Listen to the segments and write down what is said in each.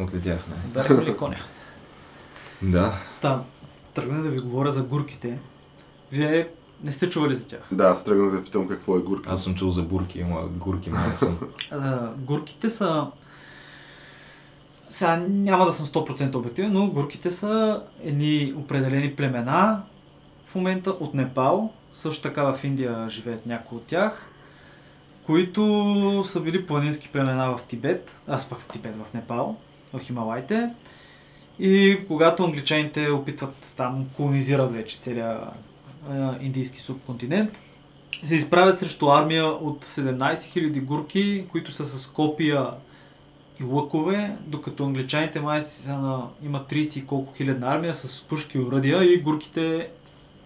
Отлетяхме. Ударихме ли коня? Да. Та, тръгна да ви говоря за гурките. Вие не сте чували за тях. Да, аз тръгнах да питам какво е гурка. Аз съм чул за бурки, ама гурки май не съм. А, гурките са... Сега няма да съм 100% обективен, но гурките са едни определени племена в момента от Непал. Също така в Индия живеят някои от тях, които са били планински племена в Тибет, аз пък в Тибет, в Непал, в Хималайте. И когато англичаните опитват там, колонизират вече целия индийски субконтинент, се изправят срещу армия от 17 000 гурки, които са с копия и лъкове, докато англичаните май са на, има 30 и колко хилядна армия с пушки и оръдия и гурките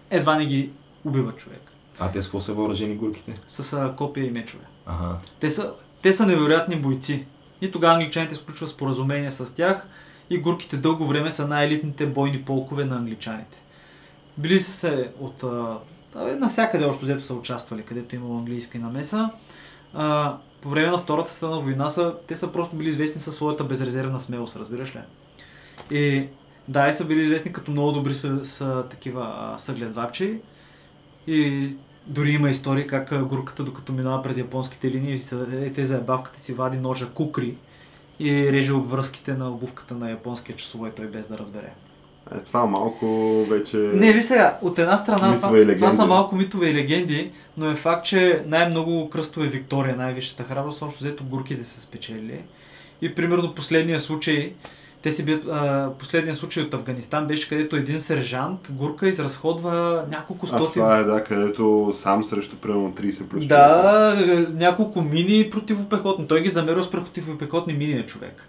едва не ги убиват човек. А те с какво са въоръжени гурките? С а, копия и мечове. Ага. Те са, те са невероятни бойци. И тогава англичаните сключват споразумение с тях и гурките дълго време са най-елитните бойни полкове на англичаните. Били са се от... А, насякъде още взето са участвали, където е имало английска намеса. А, по време на Втората световна война са, те са просто били известни със своята безрезервна смелост, разбираш ли? И да, и са били известни като много добри са, са такива съгледвачи. И дори има истории как а, гурката, докато минава през японските линии, се те за ебавката си вади ножа кукри и реже обвръзките на обувката на японския часовой, той без да разбере. Е, това малко вече... Не, виж сега, от една страна това, това са малко митове и легенди, но е факт, че най-много кръстове Виктория, най-висшата храброст, общо взето горките са спечелили. И примерно последния случай, те си бият, а, последния случай от Афганистан беше, където един сержант, гурка, изразходва няколко А стотин... това е, да, където сам срещу примерно 30 плюс Да, е, няколко мини противопехотни. Той ги замерва с противопехотни мини на човек.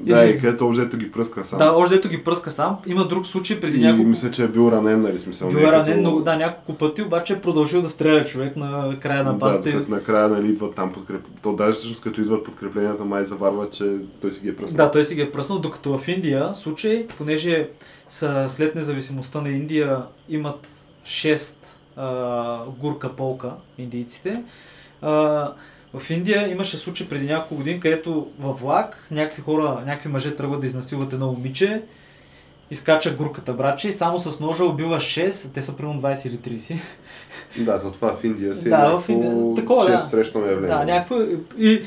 Да, И- където обзето ги пръска сам. Да, още дето ги пръска сам. Има друг случай преди и няколко... мисля, че е бил ранен, нали смисъл. Бил не е ранен много, да, няколко пъти, обаче е продължил да стреля човек на края на Да, базата. и- накрая нали, идват там подкреп... То даже всъщност като идват подкрепленията май заварва, че той си ги е пръснал. Да, той си ги е пръснал, докато в Индия случай, понеже са след независимостта на Индия имат 6 а, гурка полка, индийците. А, в Индия имаше случай преди няколко години, където във влак някакви хора, някакви мъже тръгват да изнасилват едно момиче, изкача гурката братче и само с ножа убива 6, те са примерно 20 или 30. Да, то това в Индия си е Да, в някакво Индия- такова, да. често срещано явление. Да, някакво. И,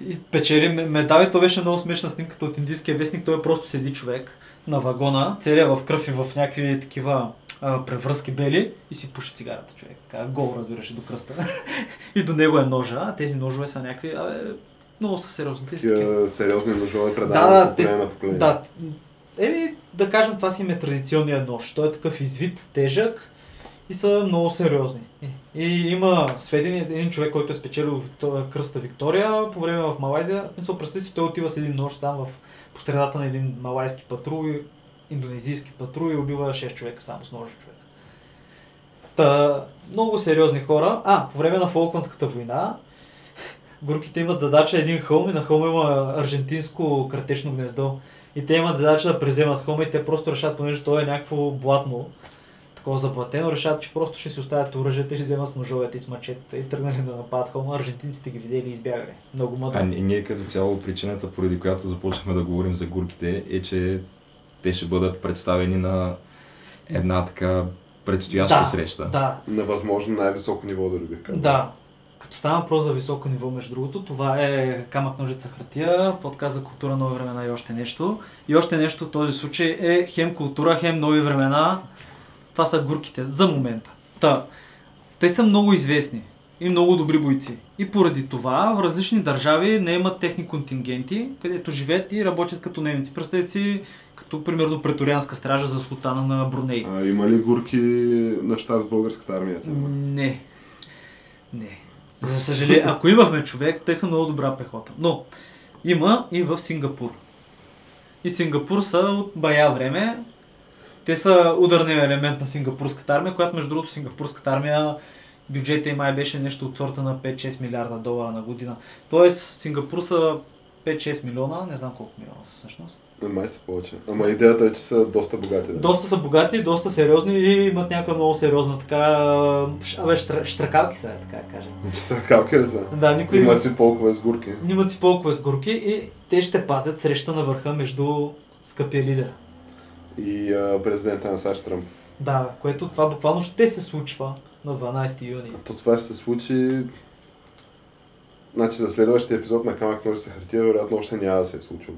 и печели ме- медали. То беше много смешна снимката от индийския вестник. Той просто седи човек на вагона, целият в кръв и в някакви такива а, превръзки бели и си пуши цигарата човек. Така, гол разбираше до кръста. и до него е ножа, а тези ножове са някакви, абе, много са сериозни. Те са сериозни ножове Да, предават да, поколение те- на поколение. Да. Еми, да кажем, това си им е традиционният нож. Той е такъв извит, тежък и са много сериозни. И, има сведения, един човек, който е спечелил Виктор... кръста Виктория по време в Малайзия. Мисъл, представи си, той отива с един нож сам в по средата на един малайски патрул и индонезийски патрул и убива 6 човека само с ножа човек. Та, много сериозни хора. А, по време на Фолкландската война горките имат задача един хълм и на хълма има аржентинско кратечно гнездо. И те имат задача да преземат хълма и те просто решат, понеже то е някакво блатно, такова заплатено, решат, че просто ще си оставят оръжията и ще вземат с ножовете и с мачетата и тръгнали да нападат хълма. Аржентинците ги видели и избягали. Много мъдро. А ни- ние като цяло причината, поради която започнахме да говорим за гурките, е, че те ще бъдат представени на една така предстояща Да, среща. Да, На възможно най-високо ниво, да бих казал. Да. Като става въпрос за високо ниво, между другото, това е камък, ножица, хартия, подкаст за култура, нови времена и още нещо. И още нещо в този случай е хем култура, хем нови времена. Това са гурките за момента. Та, те са много известни и много добри бойци. И поради това в различни държави не имат техни контингенти, където живеят и работят като немци. Представете си, като примерно преторианска стража за султана на Бруней. А, има ли гурки на щат в българската армия? Не. Не. За съжаление, ако имахме човек, те са много добра пехота. Но има и в Сингапур. И Сингапур са от бая време. Те са ударния елемент на сингапурската армия, която между другото сингапурската армия бюджета им май беше нещо от сорта на 5-6 милиарда долара на година. Тоест Сингапур са 5-6 милиона, не знам колко милиона са всъщност. Е, Май са повече. Ама идеята е, че са доста богати. Да. Доста са богати, доста сериозни и имат някаква много сериозна така... Абе, штра, штракалки са, така да кажем. Калки ли са? Да, никой... Имат си полкове с гурки. Имат си полкове с горки и те ще пазят среща на върха между скъпия лидер. И а, президента на САЩ Тръмп. Да, което това буквално ще се случва на 12 юни. То това ще се случи... Значи за следващия епизод на Камък ножица хартия, вероятно още няма да се е случило.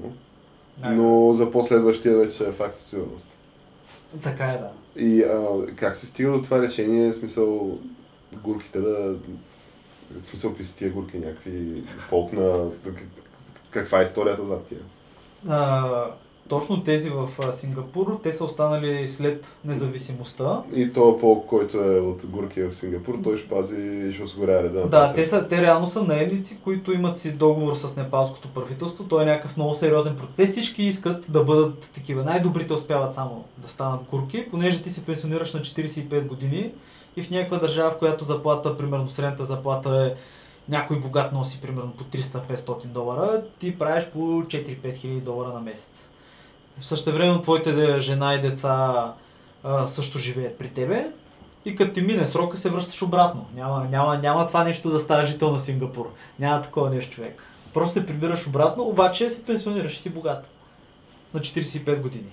Но за последващия вече е факт със сигурност. Така е, да. И а, как се стига до това решение, в смисъл гурките да... В смисъл какви са тия гурки, някакви полк на... Каква е историята зад тия? А, точно тези в Сингапур, те са останали след независимостта. И то полк, който е от гурки в Сингапур, той ще пази и ще осигурява реда Да, тази те, са, те реално са наемници, които имат си договор с непалското правителство. Той е някакъв много сериозен процес. Те всички искат да бъдат такива. Най-добрите успяват само да станат курки, понеже ти се пенсионираш на 45 години и в някаква държава, в която заплата, примерно средната заплата е някой богат носи примерно по 300-500 долара, ти правиш по 4-5 хиляди долара на месец. Също време твоите жена и деца а, също живеят при тебе и като ти мине срока се връщаш обратно. Няма, няма, няма това нещо да ставаш жител на Сингапур. Няма такова нещо човек. Просто се прибираш обратно, обаче се пенсионираш и си богат. На 45 години.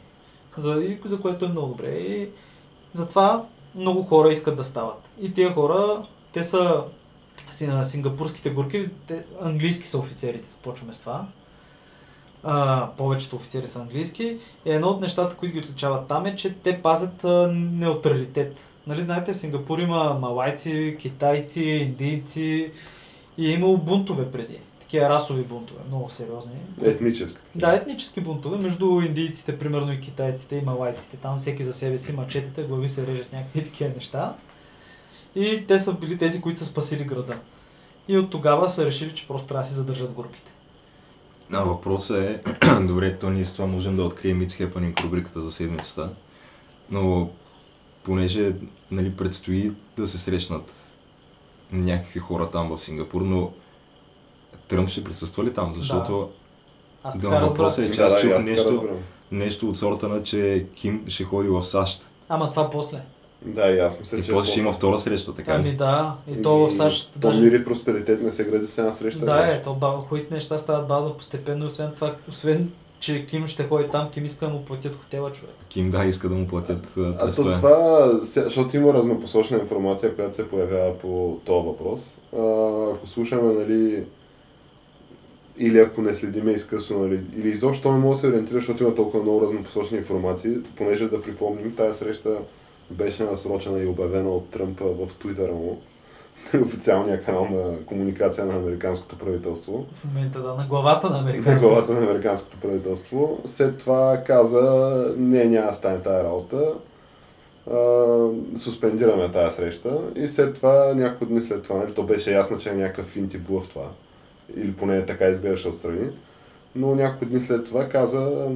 За, за което е много добре. И затова много хора искат да стават. И тези хора, те са си на сингапурските горки, те, английски са офицерите, започваме с това. А, повечето офицери са английски. И едно от нещата, които ги отличават там е, че те пазят а, неутралитет. Нали знаете, в Сингапур има малайци, китайци, индийци и е имало бунтове преди. Такива расови бунтове, много сериозни. Етнически. Да, етнически бунтове между индийците, примерно и китайците и малайците. Там всеки за себе си мачетите, глави се режат някакви такива неща. И те са били тези, които са спасили града. И от тогава са решили, че просто трябва да си задържат горките. А въпросът е, добре, то ние с това можем да открием It's Happening рубриката за седмицата, но понеже нали, предстои да се срещнат някакви хора там в Сингапур, но Тръмп ще присъства ли там? Защото Аз Да, така въпросът е, че аз да, чух нещо- нещо от сорта на, че Ким ще ходи в САЩ. Ама това после. Да, и аз мисля, И че... после ще има втора среща, така Ами ли? да, и то в САЩ То даже... мир и просперитет не се гради с една среща. Да, е, то бавно, хубавите неща стават бавно постепенно, освен това, освен че Ким ще ходи там, Ким иска да му платят хотела човек. Ким да иска да му платят а, А то това, защото има разнопосочна информация, която се появява по този въпрос. А, ако слушаме, нали, или ако не следиме изкъсно, нали, или изобщо не може да се ориентира, защото има толкова много разнопосочни информации, понеже да припомним, тази среща беше насрочена и обявена от Тръмпа в Твитъра му, официалния канал на комуникация на американското правителство. В момента да, на главата на на американското. главата на американското правителство. След това каза, не, няма да стане тази работа. А, суспендираме тази среща. И след това, няколко дни след това, нали, то беше ясно, че е някакъв финт и блъв това. Или поне така изглеждаше отстрани. Но няколко дни след това каза,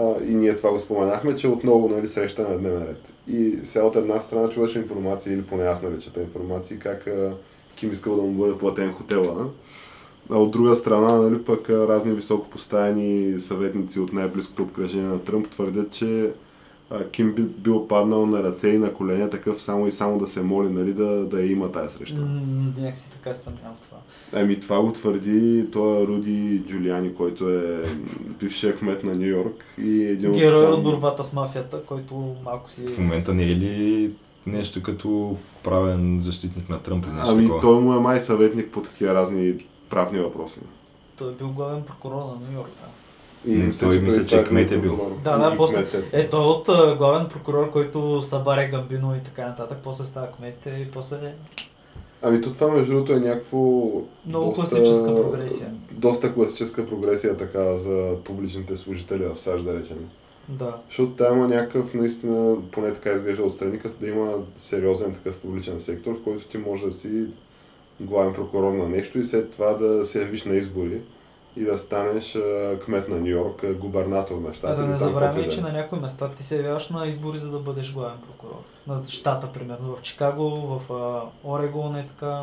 а, и ние това го споменахме, че отново нали, среща на дневен ред. И сега от една страна чуваш информация, или поне аз наричата информации, как а, Ким искал да му бъде платен хотела. А от друга страна, нали, пък разни високо поставени съветници от най-близкото обкръжение на Тръмп твърдят, че а, Ким би бил паднал на ръце и на коленя, такъв само и само да се моли, нали, да, да я има тази среща. Някакси така съмнявам в това. Ами това го твърди той Руди Джулиани, който е бившия кмет на Нью Йорк и един от Герой там- от борбата с мафията, който малко си... В момента не е ли нещо като правен защитник на Тръмп нещо Ами такова? той му е май съветник по такива разни правни въпроси. Той е бил главен прокурор на Нью Йорк. Да. И Не, той мисля, че това кмет е бил. Да, да, И после-. Е, той е от главен прокурор, който събаре Гамбино и така нататък, после става кмет и после... Ами то това между другото е някакво... Много класическа прогресия. Доста класическа прогресия така за публичните служители в САЩ, да речем. Да. Защото там има някакъв, наистина, поне така изглежда отстрани, като да има сериозен такъв публичен сектор, в който ти може да си главен прокурор на нещо и след това да се явиш на избори и да станеш а, кмет на Нью Йорк, а, губернатор на А щата. да не забравяме, и че на някои места ти се явяваш на избори, за да бъдеш главен прокурор. На щата, примерно, в Чикаго, в а, Орегон е така.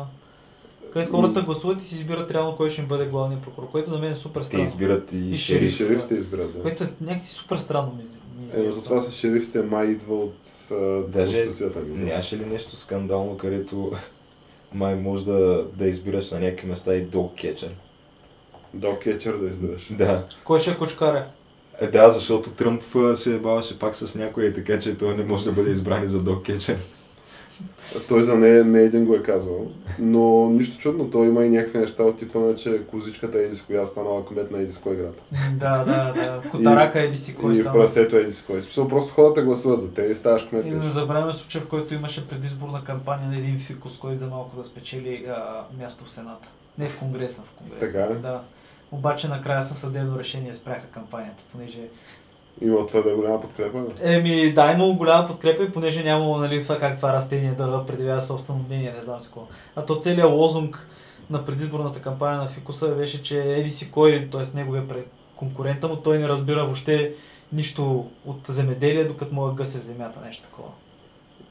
Където хората гласуват и си избират реално кой ще им бъде главният прокурор, което за мен е супер Те странно. избират и, И И шериф. шериф те избират, да. Което е някакси супер странно ми, ми Е, но това с шерифите май идва от а, Даже Конституцията ни. Нямаше ли нещо скандално, където май може да, да избираш на някакви места и дог кетчер? До кетчер да избираш. Да. Кой ще е кучкаря? Е, да, защото Тръмп се баваше пак с някой, е така че той не може да бъде избран за дог кетчер. Той за не, не един го е казвал. Но нищо чудно, той има и някакви неща от типа на, че козичката е с коя станала кмет на еди с кой град. да, да, да. Котарака еди си кой и прасето е еди с кой. Смисъл, просто хората гласуват за те и ставаш кмет. И да не забравяме случая, в който имаше предизборна кампания на един фикус, който за малко да спечели а, място в Сената. Не в Конгреса, в Конгреса. Така ли? Да. Обаче накрая със съдебно решение спряха кампанията, понеже... Има твърде голяма подкрепа. Еми, да, имало голяма подкрепа и понеже нямало, нали, това как това растение да предявява собствено мнение, не знам си какво. А то целият лозунг на предизборната кампания на Фикуса беше, че еди си кой, т.е. неговия пре- конкурента му, той не разбира въобще нищо от земеделие, докато му е гъсе в земята, нещо такова.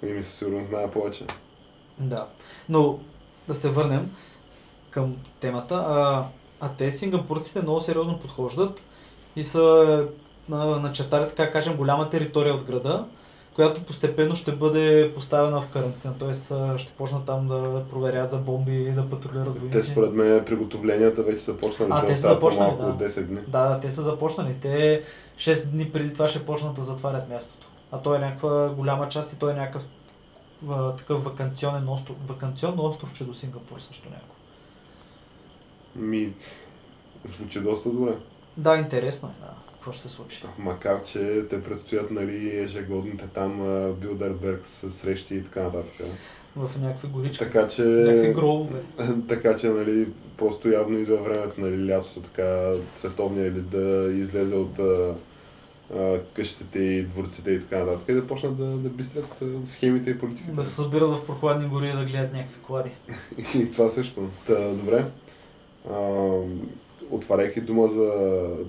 И ми със сигурност знае повече. Да. Но да се върнем към темата. А, а те сингапурците много сериозно подхождат и са на, начертали, така кажем, голяма територия от града, която постепенно ще бъде поставена в карантина. Тоест ще почнат там да проверят за бомби и да патрулират Те войници. според мен приготовленията вече са почнали. А, Те те са започнали, да. от 10 дни. Да, да, те са започнали. Те 6 дни преди това ще почнат да затварят мястото. А то е някаква голяма част и той е някакъв такъв вакансионен остров, вакансионно островче до Сингапур също някакво. Ми, звучи доста добре. Да, интересно е, да. Какво ще се случи? Макар, че те предстоят нали, ежегодните там Билдерберг с срещи и така нататък. В някакви горички. Така че... Някакви гробове. така че, нали, просто явно идва времето, нали, лятото, така, световния елит да излезе от къщите и дворците и така нататък и да почнат да, да бистрят схемите и политиките. Да се събират в прохладни гори и да гледат някакви клади. И това също. Та, добре. А, отваряйки дума за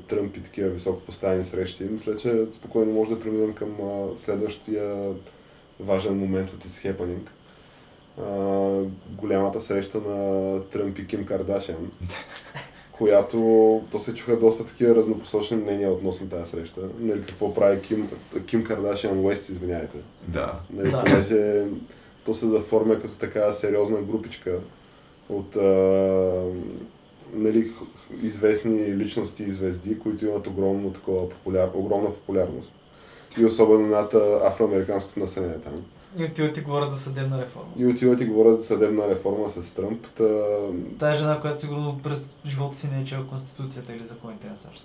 Тръмп и такива високо поставени срещи, мисля, че спокойно може да преминем към а, следващия важен момент от It's Happening. А, голямата среща на Тръмп и Ким Кардашиан, която то се чуха доста такива разнопосочни мнения относно тази среща. Нали, какво прави Ким, Ким Кардашиан Уест, извиняйте. Да. Нали. Понеже то се заформя като така сериозна групичка от а, нали, известни личности и звезди, които имат огромно, такова популяр, огромна популярност. И особено над афроамериканското население там. И отиват и говорят за съдебна реформа. И отиват и говорят за съдебна реформа с Тръмп. Та, Тая жена, която сигурно през живота си не е чела Конституцията или законите на САЩ.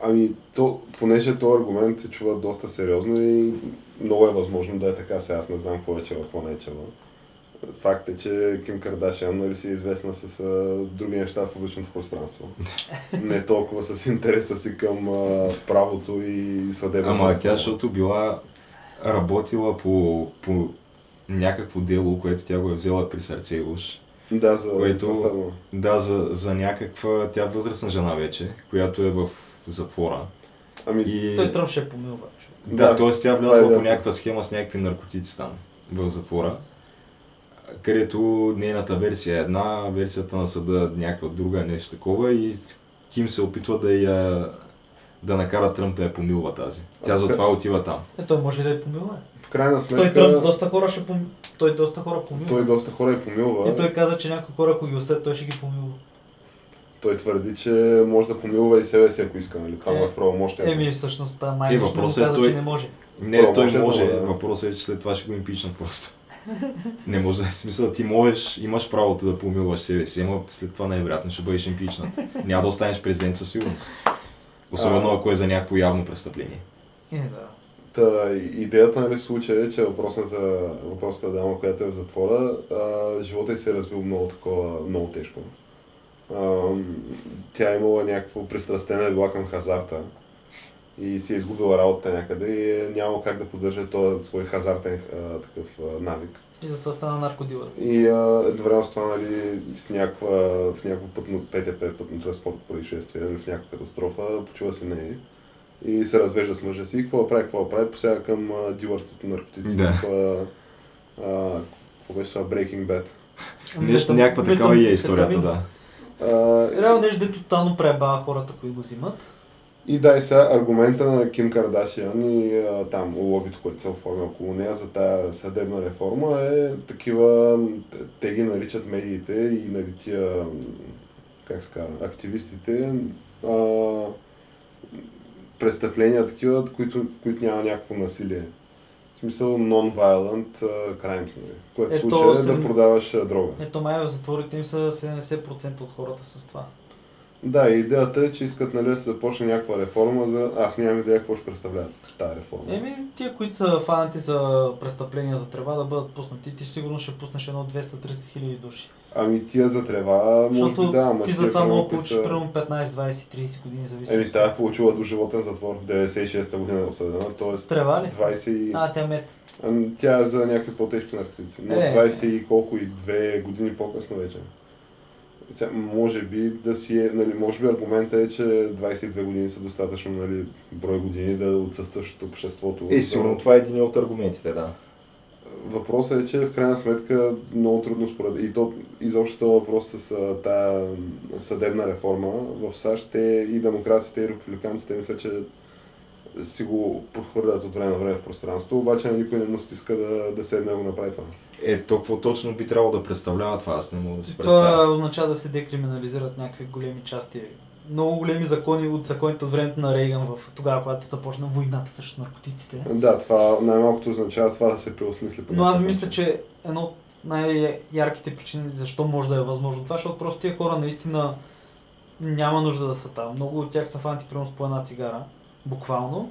ами, то, понеже този аргумент се чува доста сериозно и много е възможно да е така. Сега аз не знам е чела, какво не е чела. Факт е, че Ким Кардашиан нали, си е известна с а, други неща в публичното пространство. Не толкова с интереса си към а, правото и съдебната. Ама тя, защото била работила по, по някакво дело, което тя го е взела при сърце уж. Да, за, което- за това. Да, за, за някаква, тя възрастна жена вече, която е в затвора. Ами, И... Той Тръмп ще е помилва. Да, Да, т.е. тя това е влязла по идеята. някаква схема с някакви наркотици там, в затвора, където нейната версия е една, версията на съда някаква друга, нещо такова и Ким се опитва да я да накара Тръмп да я помилва тази. Тя затова отива там. Е, той може и да е помилва. в крайна Той сметка, Тръмп доста хора ще пом... Той доста хора помилва. той доста хора е помилва. И той каза, че някои хора, ако ги усет, той ще ги помилва. Той твърди, че може да помилва и себе си, ако иска, нали? Това Е, е в правомощията. Еми, всъщност, та Е, май му въпросът е каза, той- че не може. Не, той може. му, да. Въпросът е, че след това ще го импичнат просто. Не може да е смисъл. Ти можеш, имаш правото да помилваш себе си, ама след това най-вероятно ще бъдеш импичнат. Няма да останеш президент със сигурност. Особено А. ако е за някакво явно престъпление. Е, да. Та, идеята нали, в случая е, че въпросната, въпросната дама, която е в затвора, а, живота й се е развил много такова, много тежко. А, тя е имала някакво пристрастение била към хазарта и си е изгубила работа някъде и е нямало как да поддържа този свой хазартен а, такъв а, навик. И затова стана наркодилър. И а, едновременно с това, нали, в, някаква, в някакво пътно, ПТП, пътно транспорт происшествие, нали, в някаква катастрофа, почува се нея и се развежда с мъжа си. И какво да прави, какво да прави, посяга към а, дилърството на наркотици. Да. В, а, а, какво беше това, Breaking Bad. Нещо, някаква такава и е историята, да. Реално нещо, де тотално пребава хората, които го взимат. И да, и сега аргумента на Ким Кардашиан и а, там лобито, което се оформя около нея за тази съдебна реформа е такива, те- ги наричат медиите и нали тия, как казва, активистите, а, престъпления такива, които, в които няма някакво насилие. В смисъл non-violent а, crimes, нали? Което Ето, случая е да съм- продаваш а, дрога. Ето май в затворите им са 70% от хората с това. Да, идеята е, че искат нали, да се започне някаква реформа за... Аз нямам идея какво ще представляват тази реформа. Еми, тия, които са фанати за престъпления за трева да бъдат пуснати, ти сигурно ще пуснеш едно 200-300 хиляди души. Ами тия за трева, може Защото би да, ама ти за това мога да получиш са- примерно 15, 20, 30 години, зависи. Еми, тя е получила до животен затвор, 96-та година е осъдена, т.е. Трева ли? 20 и... А, тя мет. Ами, тя е за някакви по-тежки наркотици, но Е. 20 и колко и 2 години по-късно вече. Може би да си е, нали, може би аргумента е, че 22 години са достатъчно нали, брой години да отсъстваш от обществото. Е, Да- сигурно това е един от аргументите, да. Въпросът е, че в крайна сметка много трудно според... И то изобщо въпрос с тая съдебна реформа в САЩ, те и демократите, и републиканците мисля, че си го подхвърлят от време на време в пространството, обаче на никой не му стиска да, да седне да го направи това. Е, то какво точно би трябвало да представлява това, аз не мога да си представя. Това означава да се декриминализират някакви големи части. Много големи закони от законите от времето на Рейган в тогава, когато започна войната срещу наркотиците. Да, това най-малкото означава това да се преосмисли. Но аз мисля, че едно от най-ярките причини защо може да е възможно това, защото просто тия хора наистина няма нужда да са там. Много от тях са фанти примерно с по една цигара, буквално.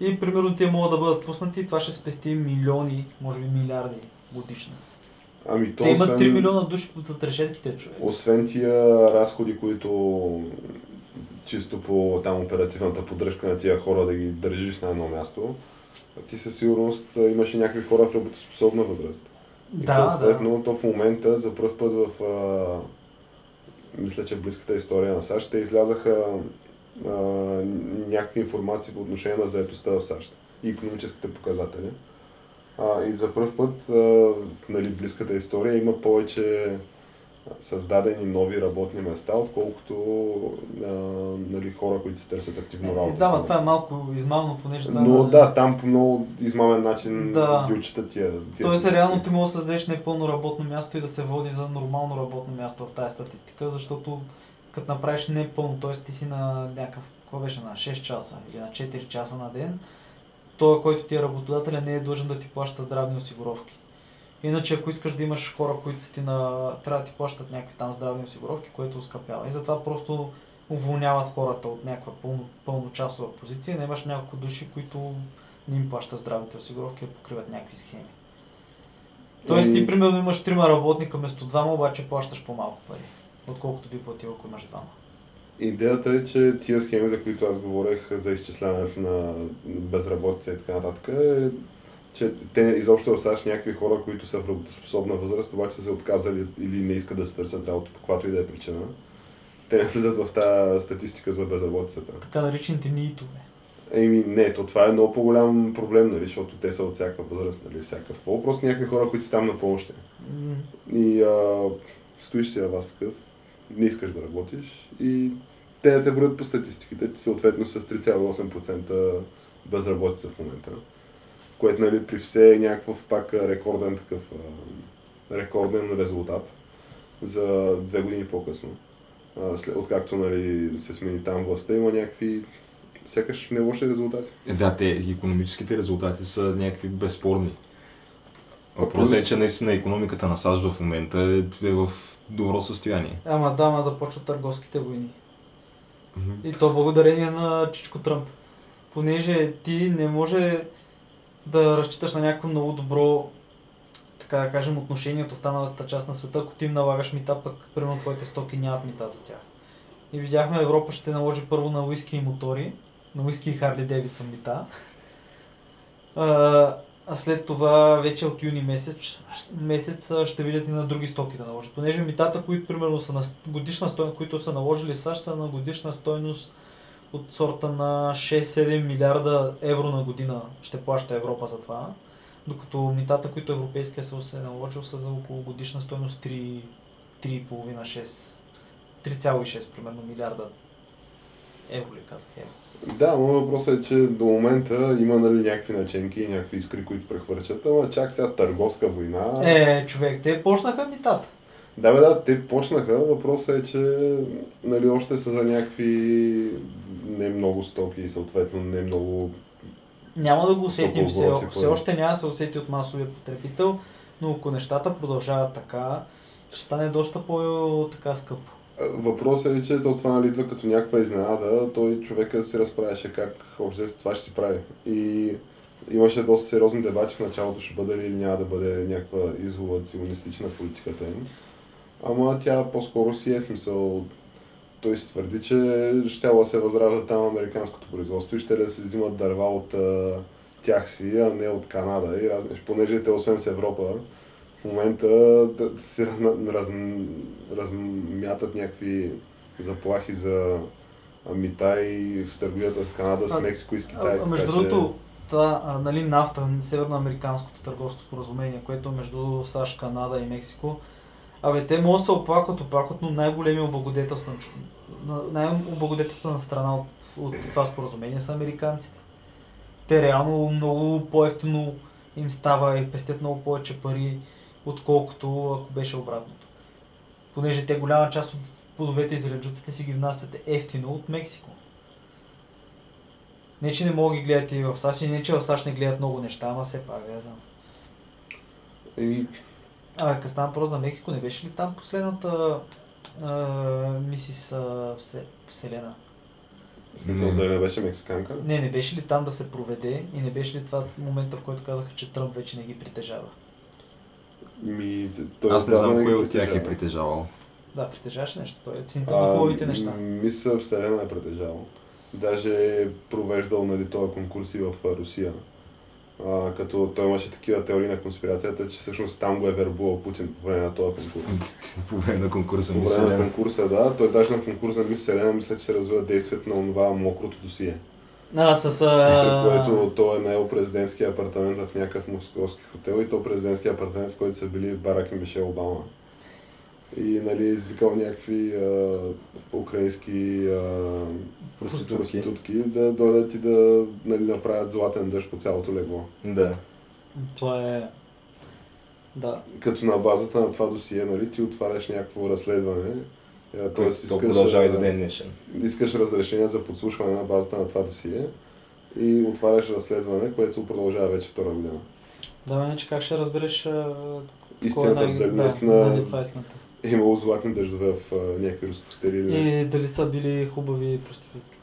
И примерно тия могат да бъдат пуснати и това ще спести милиони, може би милиарди годишно. Ами, то Те имат освен- 3 милиона души за решетките, човек. Освен тия разходи, които чисто по там оперативната поддръжка на тия хора да ги държиш на едно място, ти със сигурност а, имаш и някакви хора в работоспособна възраст. И Да, съответно, то в момента за първ път в а, мисля, че близката история на САЩ, те излязаха а, някакви информации по отношение на заетостта в САЩ и економическите показатели. А, и за първ път а, в нали, близката история има повече създадени нови работни места, отколкото а, нали, хора, които се търсят активно Е, работа. да, ма това е малко измамно, понеже това Но е... да, там по много измамен начин Да. ги отчитат тия, тия Тоест, статистики. реално ти можеш да създадеш непълно работно място и да се води за нормално работно място в тази статистика, защото като направиш непълно, т.е. ти си на някакъв, какво беше, на 6 часа или на 4 часа на ден, той, който ти е работодателя, не е длъжен да ти плаща здравни осигуровки. Иначе, ако искаш да имаш хора, които са ти на... трябва да ти плащат някакви там здравни осигуровки, което ускъпява. И затова просто уволняват хората от някаква пълно, пълночасова позиция. Не имаш няколко души, които не им плащат здравните осигуровки, а покриват някакви схеми. Тоест ти примерно имаш трима работника вместо двама, обаче плащаш по-малко пари, отколкото би платил, ако имаш двама. Идеята е, че тия схеми, за които аз говорех за изчисляването на безработица и така нататък, е, че те изобщо в САЩ някакви хора, които са в работоспособна възраст, обаче са се отказали или не искат да се търсят работа по каквато и да е причина. Те не влизат в тази статистика за безработицата. Така наречените ниитове. Еми, не, то това е много по-голям проблем, нали, защото те са от всяка възраст, нали, всякакъв пол. Просто някакви хора, които са там на помощи. М, И а, стоиш си във вас такъв, не искаш да работиш и те не те броят по статистиките, ти съответно с 3,8% безработица в момента. Което нали, при все е някакъв пак рекорден такъв рекорден резултат за две години по-късно. След, откакто нали, се смени там властта, има някакви сякаш не лоши резултати. Е, Да, те економическите резултати са някакви безспорни. Въпросът е, че наистина економиката на САЩ в момента е, е в добро състояние. Ама да, ама започват търговските войни. И то благодарение на Чичко Тръмп. Понеже ти не може да разчиташ на някакво много добро така да кажем, отношение от останалата част на света, ако ти им налагаш мита, пък примерно твоите стоки нямат мита за тях. И видяхме Европа ще наложи първо на уиски и мотори, на уиски и Харли Девидсън мита. А, след това вече от юни месец, месец ще видят и на други стоки да наложат. Понеже митата, които примерно са на годишна стойност, които са наложили САЩ, са на годишна стойност от сорта на 6-7 милиарда евро на година ще плаща Европа за това. Докато митата, които Европейския съюз е наложил, са за около годишна стойност 3, 3,5-6, 3,6 примерно милиарда евро ли казах евро. Да, но въпросът е, че до момента има нали, някакви наченки и някакви искри, които прехвърчат, ама чак сега търговска война. Е, човек, те почнаха митата. Да, бе, да, те почнаха. Въпросът е, че нали, още са за някакви не много стоки и съответно не много... Няма да го усетим все, все още няма да се усети от масовия потребител, но ако нещата продължават така, ще стане доста по-така скъпо. Въпросът е, че то това нали, идва като някаква изненада. Той човека си разправяше как общо това ще си прави. И имаше доста сериозни дебати в началото, ще бъде ли или няма да бъде някаква изолационистична политиката им. Ама тя по-скоро си е смисъл. Той си твърди, че ще да се възражда там американското производство и ще да се взимат дърва от тях си, а не от Канада. И разни, понеже те освен с Европа, в момента да се разма, раз, размятат някакви заплахи за мита и в търговията с Канада, с Мексико и с Китай. А, а, между че- другото, та, а, нали, нафта, северноамериканското търговско споразумение, което е между САЩ, Канада и Мексико, абе, те могат да се оплакват, оплакват, но най-големи облагодетелствен, най-облагодетелствена страна от, от това споразумение са американците. Те реално много по-ефтино им става и пестят много повече пари, отколкото ако беше обратното. Понеже те голяма част от плодовете и зеленчуците си ги внасят ефтино от Мексико. Не, че не мога да ги гледат и в САЩ, и не, че в САЩ не гледат много неща, ама все пак, я знам. Еми, А, като стана въпрос за Мексико, не беше ли там последната а, мисис а, Все- Вселена? в смисъл да не беше мексиканка. Не, не беше ли там да се проведе и не беше ли това момента, в който казаха, че Тръмп вече не ги притежава? Ми, той Аз не знам кой от тях е притежава. притежавал. Да, притежаваше нещо. Той е ценител на хубавите неща. Мисля, Вселена е притежавал. Даже е провеждал нали, този конкурс и в а, Русия. А, като той имаше такива теории на конспирацията, че всъщност там го е вербувал Путин по време на този конкурс. По време на конкурса По време на конкурса, да. Той даже на конкурса Мис Селена мисля, че се развива действието на това мокрото досие. А, с... А... което той е наел президентския апартамент в някакъв московски хотел и то президентския апартамент, в който са били Барак и Мишел Обама. И нали, извикал някакви а, украински а, Проститутки. проститутки да дойдат и да нали, направят златен дъжд по цялото легло. Да. Това е... Да. Като на базата на това досие, нали, ти отваряш някакво разследване, е, т.е. То искаш, продължава и до ден днешен. искаш разрешение за подслушване на базата на това досие и отваряш разследване, което продължава вече втора година. Да, иначе как ще разбереш... А... Истината е най- дали да, наистина дали това е истината. е имало златни дъждове в някакви руски хотели или не. И дали са били хубави проститутки.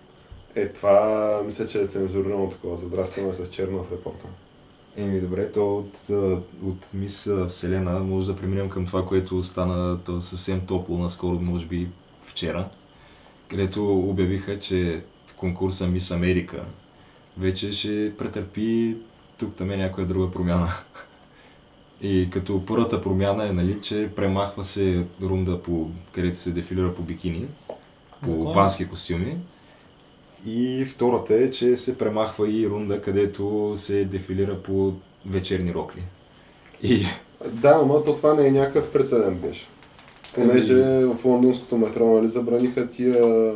Е, това мисля, че е цензурирано такова, задраскано е с черно в репорта. Еми добре, то от, от мис Вселена може да преминем към това, което стана то съвсем топло наскоро, може би вчера, където обявиха, че конкурса Мис Америка вече ще претърпи тук там е някоя друга промяна. И като първата промяна е, нали, че премахва се рунда, по, където се дефилира по бикини, по бански костюми. И втората е, че се премахва и рунда, където се дефилира по вечерни рокли. И Да, ама то това не е някакъв прецедент беше. Понеже в лондонското метро нали, забраниха тия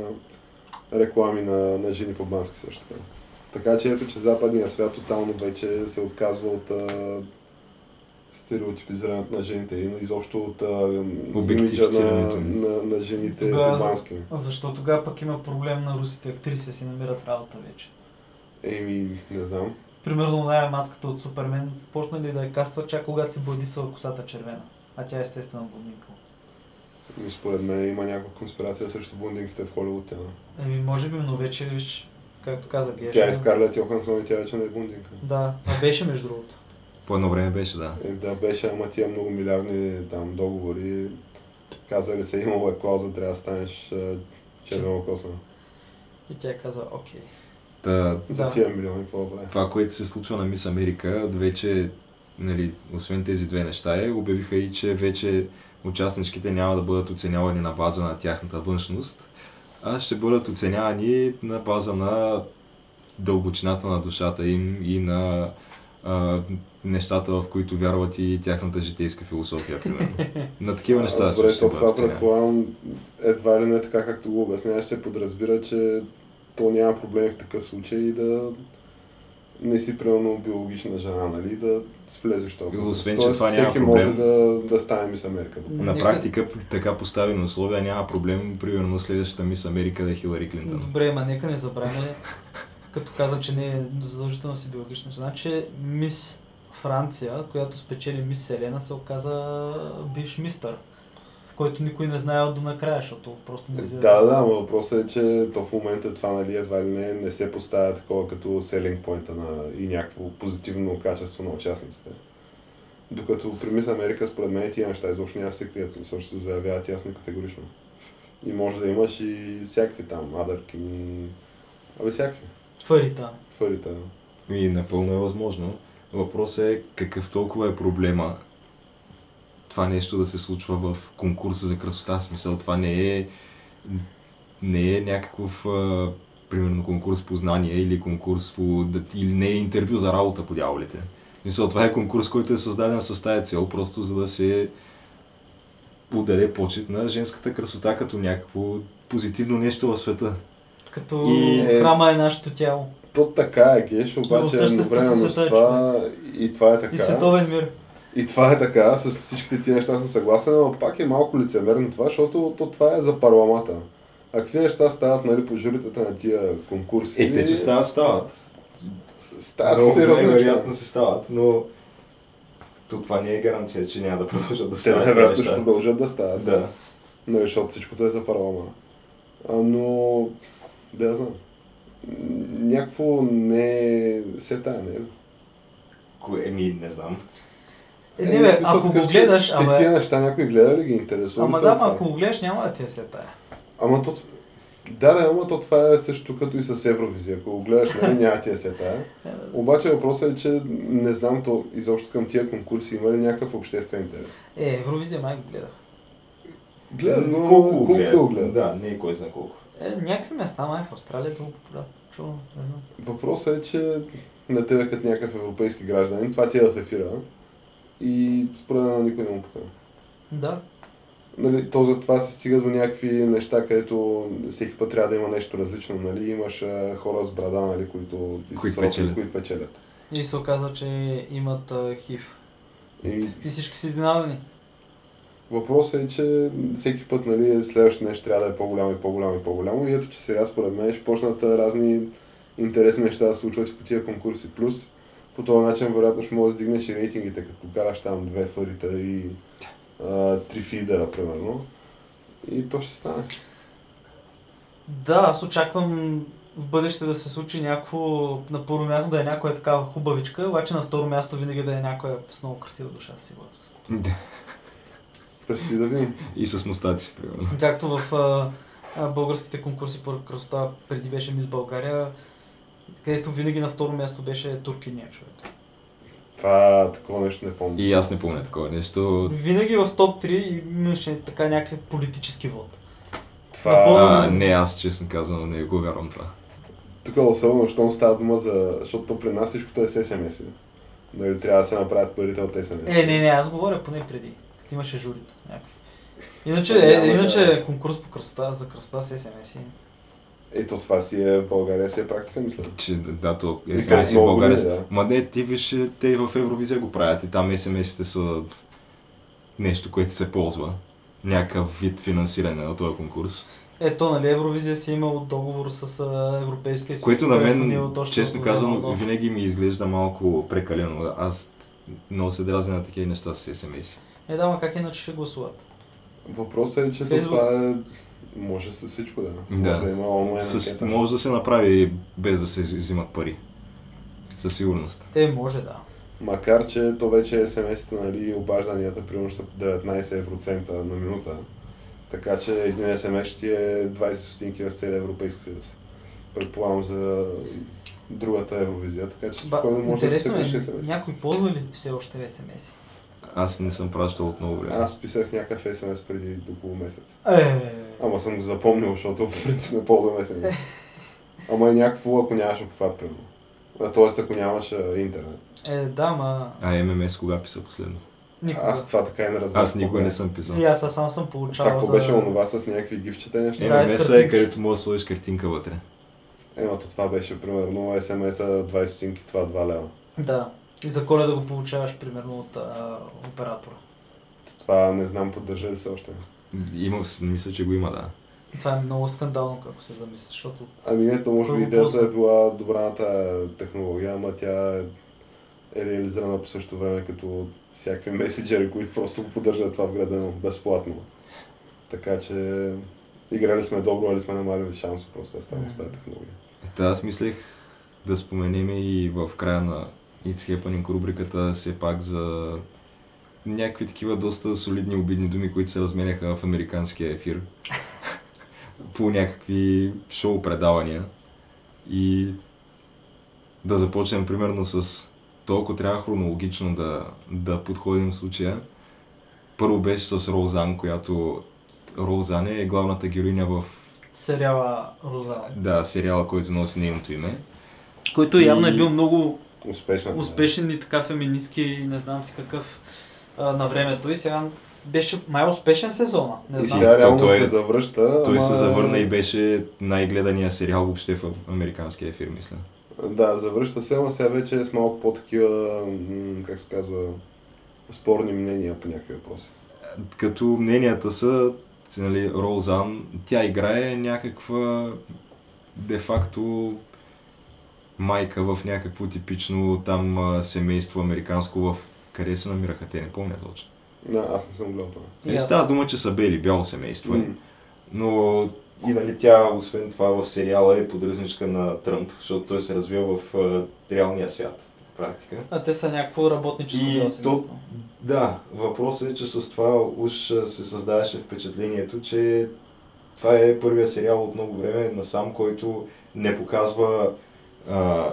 реклами на, на жени по бански също така. Така че ето, че западния свят тотално вече се отказва от стереотипизирането на жените и изобщо от имиджа на, на, на жените Тогава бански. Защо тогава пък има проблем на русите актриси да си намират работа вече? Еми, не знам. Примерно най мацката от Супермен почна ли да я каства чак когато си бладисала косата червена. А тя е естествено блондинка. И според мен има някаква конспирация срещу блондинките в Холивуд. Тя, Еми, може би, но вече, виж, както каза Геша. тя е Скарлет Йохансон и тя вече не е блондинка. Да, а беше между другото. По едно време беше, да. Е, да, беше, ама тия много милиардни там договори. Казали се, имало е клауза, трябва да станеш червено коса. И тя каза, окей. Та, За Да. тия милиони, прави? това, което се случва на Мис Америка, вече, нали, освен тези две неща, е, обявиха и, че вече участничките няма да бъдат оценявани на база на тяхната външност, а ще бъдат оценявани на база на дълбочината на душата им и на а, нещата, в които вярват и тяхната житейска философия, примерно. На такива неща А, Добре, ще то това предполагам едва ли не така, както го обясняваш, се подразбира, че то няма проблеми в такъв случай и да не си примерно биологична жена, нали, да влезеш в конкурс. освен, че това няма всеки проблем. може да, да стане мис Америка. На практика, така поставени условия, няма проблем, примерно следващата мис Америка да е Хилари Клинтон. Добре, ма нека не забравяме, като каза, че не е задължително си биологична жена, че мис Франция, която спечели мис Селена, се оказа бивш мистър, в който никой не знаел до накрая, защото просто не известно. Да, да, но въпросът е, че то в момента това нали, едва ли не, не се поставя такова като селинг поинта на и някакво позитивно качество на участниците. Докато при Мис Америка, според мен, тия неща изобщо няма се крият, смисъл ще се заявяват ясно и категорично. И може да имаш и всякакви там, адърки, абе всякакви. Фарита. Фарите. И напълно е възможно. Въпросът е какъв толкова е проблема това нещо да се случва в конкурса за красота. Смисъл, това не е, не е някакъв, примерно, конкурс по знание или конкурс по, или не е интервю за работа по дяволите. Смисъл, това е конкурс, който е създаден с тази цел, просто за да се отдаде почет на женската красота като някакво позитивно нещо в света. Като И- храма е нашето тяло. То така е, Геш, обаче едновременно с това и това е така. И световен мир. И това е така, с всичките тия неща съм съгласен, но пак е малко лицемерно това, защото то, това е за парламата. А какви неща стават нали, по журитата на тия конкурси? Е, те, че стават, стават. Стават Много сериозни неща. невероятно се стават, но то това не е гаранция, че няма да продължат да Те стават. най-вероятно тези ще продължат да стават. Да. Нали, защото всичкото е за парлама. А, но, да я знам. Някакво не се тая, не е ли? Кое ми, не знам. Е, Е, не бе, смисъл ако такъв, го че гледаш, Те ама... тия неща някой гледа ли ги интересува? Ама да, ама ако го гледаш, няма да ти е се тая. Ама то... Да, да, ама то това е също като и с Евровизия. Ако го гледаш, нали, няма ти да се тая. Е, Обаче въпросът е, че не знам то изобщо към тия конкурси има ли някакъв обществен интерес. Е, Евровизия май го гледах. Гледат го, колко колко го да гледат? го гледат. Да, не е кой знае колко. Е, някакви места май в Австралия е било популярно. Чувам, не знам. Въпросът е, че на тебе като някакъв европейски гражданин, това ти е в ефира и според мен никой не му пука. Да. Нали, то за това се стига до някакви неща, където всеки път трябва да има нещо различно. Нали? Имаш а, хора с брада, нали, които, и с Които роки, печелят. които печелят. И се оказа, че имат а, хив. И И всички са изненадани. Въпросът е, че всеки път нали, следващото нещо трябва да е по-голямо и по-голямо и по-голямо. И ето, че сега според мен ще почнат разни интересни неща да се случват и по тия конкурси. Плюс по този начин вероятно ще можеш да дигнеш и рейтингите, като караш там две фарита и а, три фидера, примерно. И то ще стане. Да, аз очаквам в бъдеще да се случи някакво, на първо място да е някоя такава хубавичка, обаче на второ място винаги да е някоя с много красива душа, със видим. И с мустаци, примерно. Както в а, а, българските конкурси по красота преди беше Мис България, където винаги на второ място беше туркиния човек. Това такова нещо не помня. И аз не помня такова нещо. Винаги в топ 3 имаше така някакъв политически вод. Това Напълно- А, не, аз честно казвам, не го вярвам това. тук особено, щом става дума за... Защото то при нас всичкото е с СМС. Нали, трябва да се направят парите от СМС. Е, не, не, аз говоря поне преди, имаше журито някакви. Иначе, е, иначе да- конкурс по красота, за красота с СМС. Ето това си е в България си е практика, мисля. Че да, то SMS и в България. да. Ма не, ти виж, те и в Евровизия го правят и там SMS-ите са нещо, което се ползва. Някакъв вид финансиране на този конкурс. Ето, нали, Евровизия си имал договор с Европейския съюз. Което на е мен, точно честно казано, винаги ми изглежда малко прекалено. Аз много се дразня на такива неща с SMS. Е, да, ма как иначе ще гласуват? Въпросът е, че Фейсбук. това е... Може с всичко да. Да. Може да има онлайн С, може да се направи без да се взимат пари. Със сигурност. Е, може да. Макар, че то вече СМС-те, нали, обажданията, примерно са 19 евроцента на минута. Така че един СМС ще ти е 20 стотинки в целия Европейски съюз. предполагам за другата Евровизия, така че спокойно може да се е, SMS. някой ползва ли все още СМС? Аз не съм пращал от много време. Аз писах някакъв СМС преди около месец. Е, Ама съм го запомнил, защото по принцип не ползвам СМС. Ама е някакво, ако нямаш обхват, примерно. Тоест, ако нямаш интернет. е, да, ма А ММС кога писа последно? никога. Аз това така и не разбрах. Аз никога не е. съм писал. И аз сам съм Това получавал какво за... беше онова с някакви гифчета неща? Да, с ММС е където можеш да сложиш картинка вътре. Ема, то това беше, примерно, СМС-а 20 стотинки, това 2 лева. Да. И за коледа го получаваш примерно от а, оператора. Това не знам, поддържа ли се още. Има, мисля, че го има, да. Това е много скандално, ако се замисля, защото Ами не, то може би идеята е била добраната технология, ама тя е, е реализирана по същото време като всякакви меседжери, които просто го поддържат това вградено безплатно. Така че играли сме добро, или сме намалили шанса просто да стане с тази технология. Та аз мислех да споменем и в края на It's Happening рубриката все пак за някакви такива доста солидни обидни думи, които се разменяха в американския ефир. по някакви шоу предавания. И да започнем примерно с толкова трябва хронологично да, да подходим в случая. Първо беше с Роузан, която Роузан е главната героиня в сериала Роза. да, сериала, който носи нейното име. Който И- явно е бил много Успешна. успешен и така феминистки, не знам си какъв а, на времето. И сега беше май успешен сезона. Не И знам. сега реално той- се завръща. Той ама... се завърна и беше най-гледания сериал въобще в американския ефир, мисля. Да, завръща се, ама сега вече е с малко по-такива, как се казва, спорни мнения по някакви въпроси. Като мненията са, нали, Роузан, тя играе някаква де-факто майка в някакво типично там семейство американско в къде се намираха те, не помня точно. Да, аз не съм гледал това. И Не става дума, че са бели, бяло семейство. е. М. Но и нали тя, освен това в сериала е поддръжничка на Тръмп, защото той се развива в а, реалния свят, практика. А те са някакво работническо И то, да, въпросът е, че с това уж се създаваше впечатлението, че това е първия сериал от много време насам, който не показва а,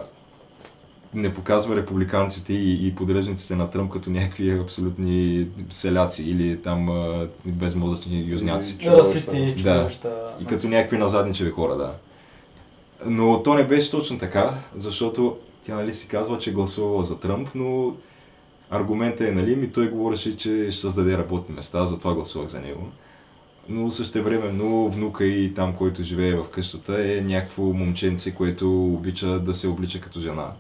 не показва републиканците и, и поддръжниците на Тръмп като някакви абсолютни селяци или там а, безмозъчни юзняци. Расисти, Да. И като някакви назадничеви хора, да. Но то не беше точно така, защото тя нали си казва, че гласувала за Тръмп, но аргументът е, нали, ми той говореше, че ще създаде работни места, затова гласувах за него. Но същевременно внука и там, който живее в къщата е някакво момченце, което обича да се облича като жена.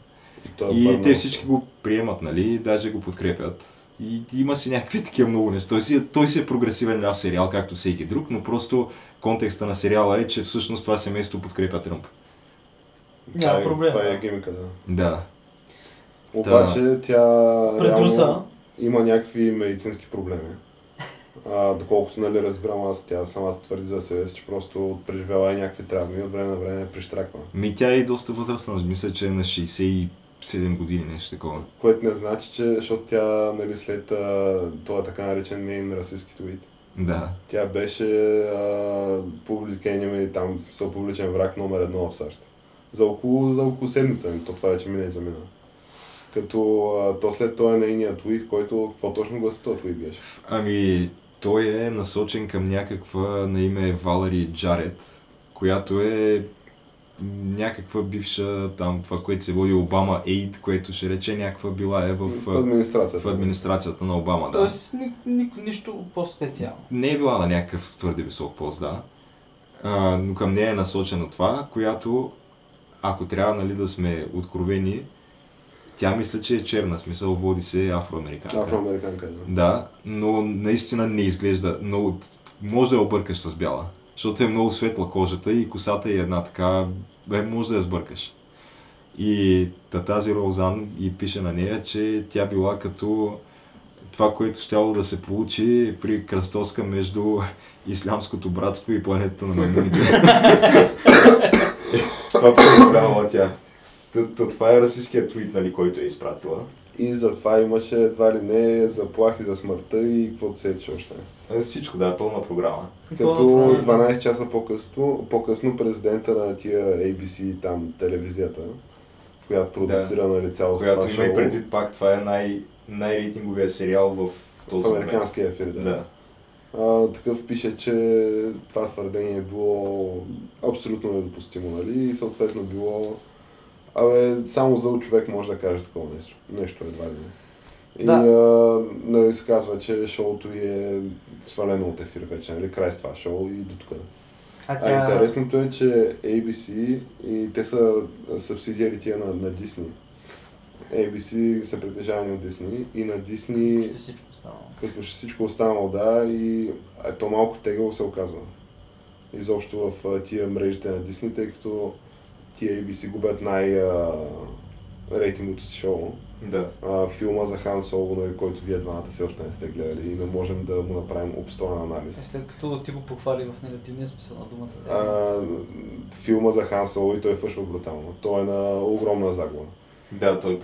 той е И те всички го приемат, нали, даже го подкрепят. И има си някакви такива много неща. Той си, е- той си е прогресивен ляв сериал, както всеки друг, но просто контекста на сериала е, че всъщност това семейство подкрепя Тръмп. Това Няма е- проблем. Това е гимика, да. Да. Обаче тя Предруса. реално има някакви медицински проблеми. А, доколкото нали разбирам аз, тя самата твърди за себе си, че просто преживяла и някакви травми и от време на време прищраква. Ми тя е доста възрастна, мисля, че е на 67 години, нещо такова. Което не значи, че, защото тя нали, след а, това така наречен нейн расистски твит, Да. тя беше а, публикейнием и там в смисъл публичен враг номер едно в САЩ. За около, за около седмица, то това вече мина и замина. Като а, то след това е нейният твит, който, какво точно гласи този твит беше? Ами, той е насочен към някаква на име Валери Джарет, която е някаква бивша там, това, което се води Обама Aid, което ще рече някаква била е в, в администрацията. в администрацията на Обама, да. Тоест, ни, ни, нищо по-специално. не е била на някакъв твърде висок пост, да. А, но към нея е насочено това, която, ако трябва нали, да сме откровени, тя мисля, че е черна, смисъл води се афроамериканка. Афроамериканка, да. Да, но наистина не изглежда много... Може да я объркаш с бяла, защото е много светла кожата и косата е една така... Бе, може да я сбъркаш. И та тази Розан и пише на нея, че тя била като това, което щяло да се получи при кръстоска между Ислямското братство и планетата на маймуните. това представлявала тя. Това е расистският твит, нали, който е изпратила. И затова имаше едва ли не заплахи за смъртта и каквото се ече още. Е, Всичко, да, пълна програма. Като Пълна програма. 12 часа по-късно, по-късно президента на тия ABC, там телевизията, която продуцира нали, цялото Която това има и шоу предвид пак, това е най- най-рейтинговия сериал в този в американския ефир. Да. Да. А, такъв пише, че това твърдение е било абсолютно недопустимо, нали? И съответно било... Абе, само зъл човек може да каже такова нещо. Нещо едва ли не. И Да. а, нали, се казва, че шоуто й е свалено от ефир вече, нали? Край с това шоу и до тук. А А тя... интересното е, че ABC и те са субсидиари тия на, на Disney. ABC са притежавани от Disney и на Disney Почти всичко останало. като всичко останало, да, и е, то малко тегаво се оказва. Изобщо в тия мрежите на Disney, тъй като тия ABC губят най рейтингото си шоу. Да. А, филма за Хан Соло, нали, който вие двамата все още не сте гледали и не можем да му направим обстоен Е, анализ. след като ти го похвали в негативния смисъл на думата. А, филма за Хан Соло и той фъшва брутално. Той е на огромна загуба. Да, той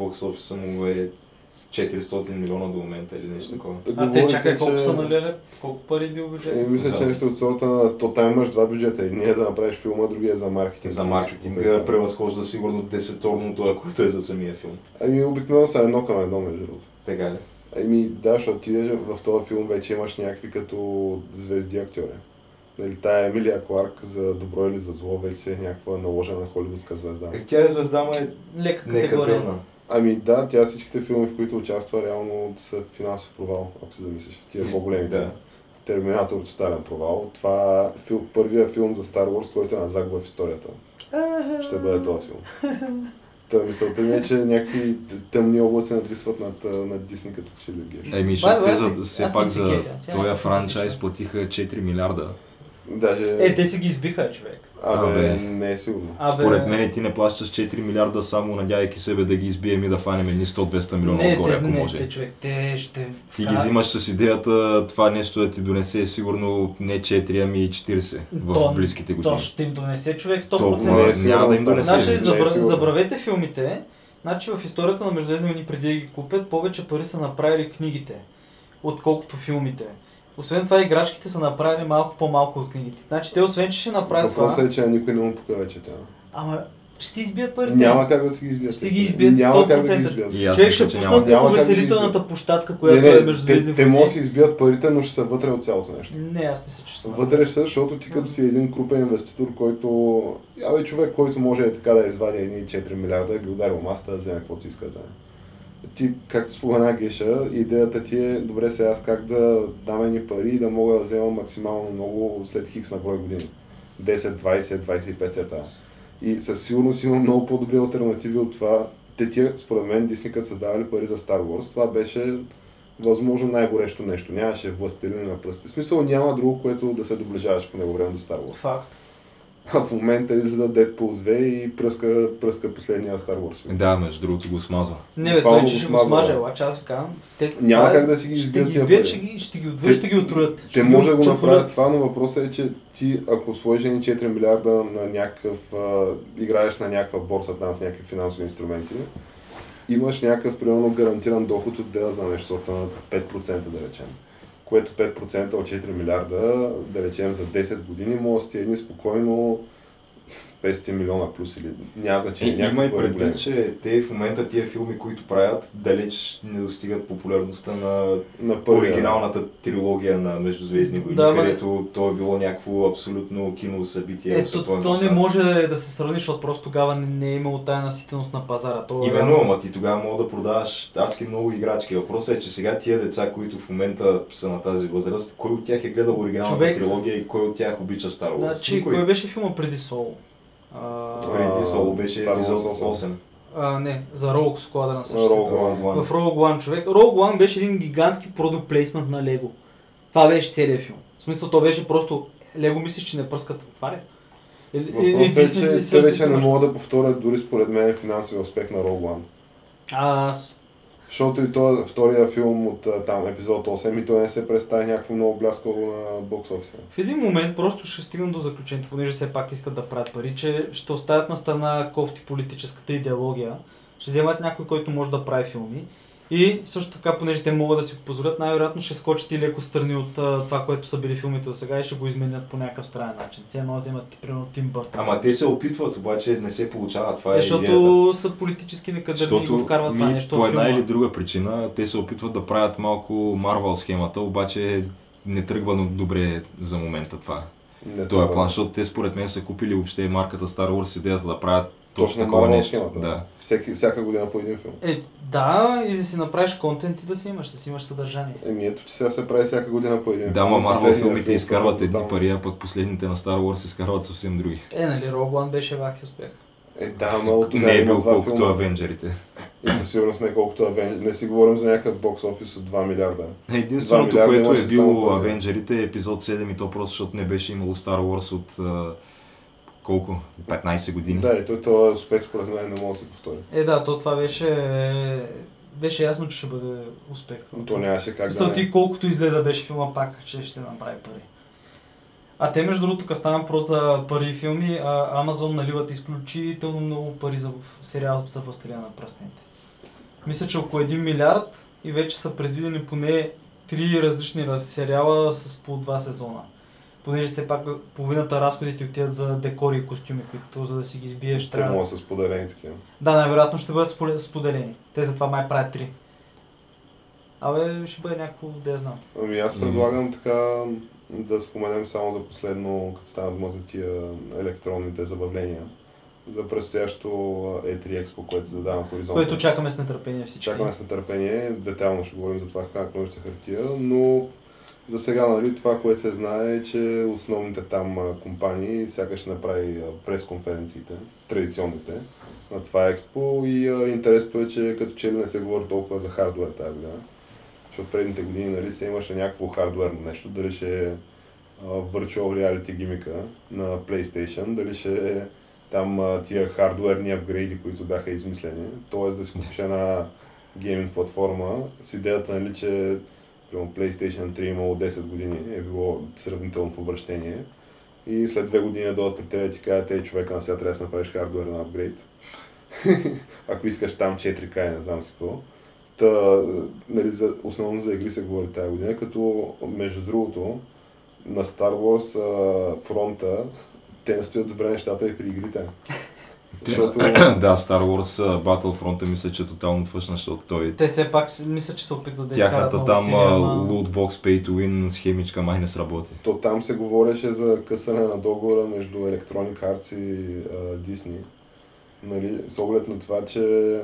му е с 400 милиона до момента или нещо такова. а Говори те се, чакай колко че- са налили, колко пари бил бюджет? Е, мисля, За- че нещо от сорта то там имаш два бюджета. Едния е да направиш филма, другия е за маркетинг. За маркетинга превъзхожда сигурно десеторното, ако е за самия филм. Ами обикновено са едно към едно, между другото. Така ли? Ами да, защото ти в този филм вече имаш някакви като звезди актьори. Нали, тая Емилия Кларк за добро или за зло вече е някаква наложена холивудска звезда. Е, Тя е звезда, ма е Лека нека категория. дърна. Ами да, тя всичките филми, в които участва, реално са финансов провал, ако се замислиш. Тия по-големите. Да. Терминатор тотален провал. Това е фил, първия филм за Star Wars, който е на загуба в историята. Ще бъде този филм. Та мисълта ми е, че някакви тъмни облаци надвисват над, над Дисни като че ли геш. Еми, защото те за, аз все пак за е този франчайз платиха 4 милиарда. Даже... Е, те си ги избиха, човек. Абе, Абе. не е сигурно. Абе, Според мен ти не плащаш 4 милиарда само надявайки себе да ги избием и да фанем едни 100-200 милиона не, отгоре, те, ако не, може. те, човек, те ще... Ти ги взимаш с идеята това нещо да ти донесе сигурно не 4, ами 40 в То- близките То години. ще им донесе човек 100%. Толкова Не е няма да им донесе. Значи, Не е забра... сигурно. забравете филмите. Значи в историята на Междузвездни преди да ги купят, повече пари са направили книгите, отколкото филмите. Освен това, играчките са направили малко по-малко от книгите. Значи те освен, че ще направят Въпросът това, е, че никой не му пука вече тя. ама ще си избият парите. Няма как да си ги избият. Ще ги избият Няма как да 100%. ги избият. Човек ще пуснат по увеселителната площадка, която не, е Междузвездни те, те могат да си избият парите, но ще са вътре от цялото нещо. Не, аз мисля, че са. Вътре са, защото ти като си един крупен инвеститор, който... Абе, човек, който може е така да извади едни 4 милиарда, ги удари у масата, да вземе каквото си иска да вземе. Ти, както спомена Геша, идеята ти е, добре сега аз как да дам едни пари и да мога да взема максимално много след хикс на брой години. 10, 20, 25 сета. И със сигурност има много по-добри альтернативи от това. Те тия, според мен, Дисни са давали пари за Star Wars, това беше възможно най-горещо нещо. Нямаше властелина на пръсти. В смисъл няма друго, което да се доближаваш по него време до Star Wars. Факт. А в момента излиза Deadpool 2 и пръска, пръска последния Star Wars. Да, между другото го смазва. Не, бе, той ще го смаже, обаче аз ви казвам. Те, Няма това е- как да си ги Ще избият ги тия избият, ще ги, ще ги отвъж, ще ги отруят. Те Ще ги може да го направят това, но въпросът е, че ти ако сложиш едни 4 милиарда на някакъв, а, играеш на някаква борса там с някакви финансови инструменти, имаш някакъв примерно гарантиран доход от да знам нещо, на 5% да речем. Което 5% от 4 милиарда, да речем за 10 години, може да ти едни спокойно 500 милиона плюс или няма Е, значение. има някакви и предвид, че те в момента тия филми, които правят, далеч не достигат популярността на на първия. оригиналната трилогия на Междузвездни войни, Да, където то е било някакво абсолютно кино събитие. Ето, световен то не може да се сравни, защото просто тогава не, не е имало тая наситеност на пазара. То е Именно, ама ти тогава мога да продаваш адски много играчки. Въпросът е, че сега тия деца, които в момента са на тази възраст, кой от тях е гледал оригиналната Човек- трилогия и кой от тях обича Star Wars? Значи, Никой. кой беше филма преди Соло? Преди Соло беше епизод 8. 8. а, не, за Rogue Squadron на Rogue. One. В Rogue One човек. Rogue One беше един гигантски продукт плейсмент на Лего. Това беше целият филм. В смисъл, то беше просто Лего мислиш, че не пръскат отваря. Или- или Въпросът е, че те вече не могат да повторят дори според мен финансовия успех на Rogue One. А, с- Защото и то втория филм от там епизод 8 и той не се представи някакво много бляскаво на бокс офиса. в един момент просто ще стигнат до заключението, понеже все пак искат да правят пари, че ще оставят на страна кофти политическата идеология, ще вземат някой, който може да прави филми И също така, понеже те могат да си го позволят, най-вероятно ще скочат и леко страни от а, това, което са били филмите до сега и ще го изменят по някакъв странен начин. Все едно вземат, примерно, Тим Бъртън. Ама те се опитват, обаче не се получава. Това е, Е, защото идеята. са политически некадърни и го вкарват това нещо по една филма. или друга причина те се опитват да правят малко Марвел схемата, обаче не тръгва добре за момента това. Не Това е план, защото те според мен са купили въобще марката Star Wars с идеята да правят точно Точно такова нещо. схемата. Да. Всеки, всяка година по един филм. Е, да, и да си направиш контент и да си имаш, да си имаш съдържание. Еми ето, че сега се прави всяка година по един Да, филм. ма Марвел филмите филм изкарват става едни тотално. пари, а пък последните на Star Wars изкарват съвсем други. Е, нали, Rogue One беше вахти успех. Е, да, от тогава Не е бил колкото филма. Авенджерите. И със сигурност не колкото Авенджер. Не си говорим за някакъв бокс офис от 2 милиарда. Единственото, милиарда което е било. Авенджерите е епизод 7 и то просто защото не беше имало Star Wars от колко? 15 години. Да, и той този успех според мен не може да се повтори. Е, да, то това беше... Беше ясно, че ще бъде успех. Но то нямаше как да не. ти колкото изгледа беше филма, пак че ще направи пари. А те, между другото, тук става въпрос за пари и филми, а Амазон наливат изключително много пари за сериал за Властелина на пръстените. Мисля, че около 1 милиард и вече са предвидени поне три различни раз- сериала с по два сезона. Понеже все пак половината разходите отиват за декори и костюми, които за да си ги избиеш Те трябва. могат да са споделени такива. Да, най-вероятно ще бъдат споделе- споделени. Те затова май правят три. Абе, ще бъде някакво, да я знам. Ами аз предлагам така да споменем само за последно, като стана дума за тия електронните забавления. За предстоящо E3 Expo, което се задава на хоризонта. Което чакаме с нетърпение всички. Чакаме с нетърпение, детайлно ще говорим за това как ножица хартия, но за сега нали, това, което се знае е, че основните там компании сякаш ще направи пресконференциите, традиционните, на това експо и интересното е, че като че ли не се говори толкова за хардвер тази година. Защото предните години нали, се имаше някакво хардверно нещо, дали ще е Virtual Reality гимика на PlayStation, дали ще е там тия хардуерни апгрейди, които бяха измислени. Тоест да си купиш една гейминг платформа с идеята, нали, че примерно PlayStation 3 имало 10 години, е било сравнително в обращение. И след две години да дойдат при теб и ти кажат, ей човека на сега трябва да направиш хардуерен апгрейд. Ако искаш там 4K, не знам си какво. Та, нали, за, основно за игри се говори тази година, като между другото на Star Wars а, фронта те не стоят добре нещата и при игрите. Те- Защото да, Star Wars Battlefront мисля, че е тотално фъшна, защото той Те все пак мисля, че се опитват да тяхната там lootbox pay to win схемичка май не сработи. то там се говореше за късане на договора между Electronic Arts и Disney. Нали, с оглед на това, че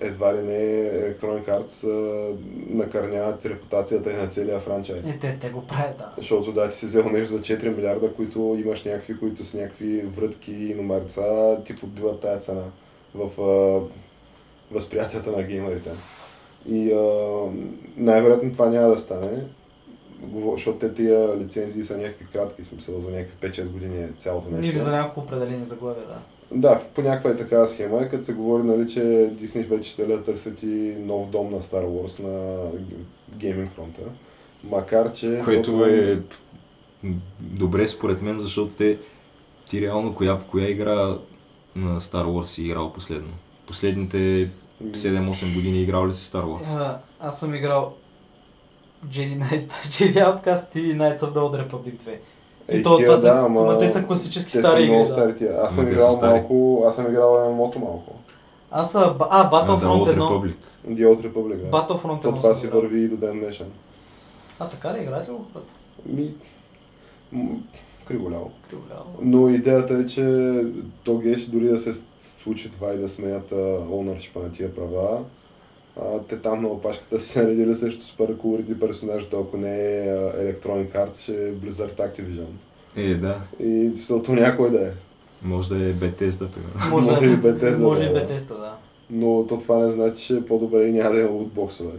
едва ли не Electronic Arts а, накърняват репутацията и на целия франчайз. Е, те, те го правят, да. Защото да, ти си взел нещо за 4 милиарда, които имаш някакви, които с някакви врътки и номерца, ти подбиват тая цена в а, възприятията на геймерите. И а, най-вероятно това няма да стане, защото те тия лицензии са някакви кратки, смисъл за някакви 5-6 години е цялото нещо. Или за няколко определени заглавия, да. Да, по някаква е такава схема, като се говори, нали, че Disney вече ще да търсят и нов дом на Star Wars на гейминг фронта. Макар, че... Което е добре според мен, защото те ти реално коя, коя игра на Star Wars си играл последно? Последните 7-8 години играл ли си Star Wars? А, аз съм играл Jedi Knight, Jedi Outcast и Knights of the Old Republic 2. Е, И то, тия, това са, да, ама, ама те са класически те стари са игри. много стари тия. Аз съм играл са малко, аз съм играл ММО-то малко. Аз съм, а, Battlefront The Old 1. Republic. The Old Republic, да. Battlefront То 1 това съм си играл. върви и до ден днешен. А, така ли играете го? Ми, криголяво. Криволяво. Но идеята е, че то геш дори да се случи това и да сменят ownership на тия права, а, те там на опашката са наредили също супер колоритни персонажи, то ако не е Electronic Arts, ще е Blizzard Activision. Е, да. И съото някой да е. Може да е Bethesda, примерно. Може, Може да, и Bethesda, Може да, и да. Bethesda, да. Но то това не значи, че е по-добре и няма да има лутбоксове.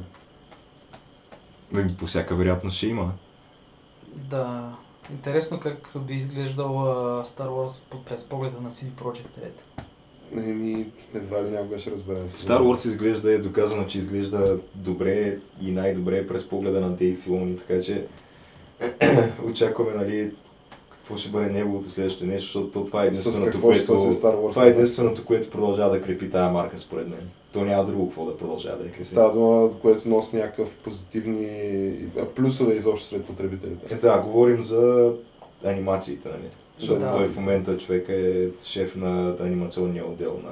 Ами, По всяка вероятност ще има. Да. Интересно как би изглеждал Star Wars през погледа на CD Projekt Red. Еми, едва ли някога ще разберем. Star Wars изглежда, е доказано, че изглежда добре и най-добре през погледа на Дейв Филони, така че очакваме, нали, какво ще бъде неговото следващото нещо, защото то това е единственото, което, Wars? това е единственото, което продължава да крепи тая марка според мен. То няма друго какво да продължава да я крепи. Става дума, което носи някакъв позитивни плюсове изобщо сред потребителите. Е, да, говорим за анимациите, нали? Защото Да. той в момента човек е шеф на анимационния отдел на...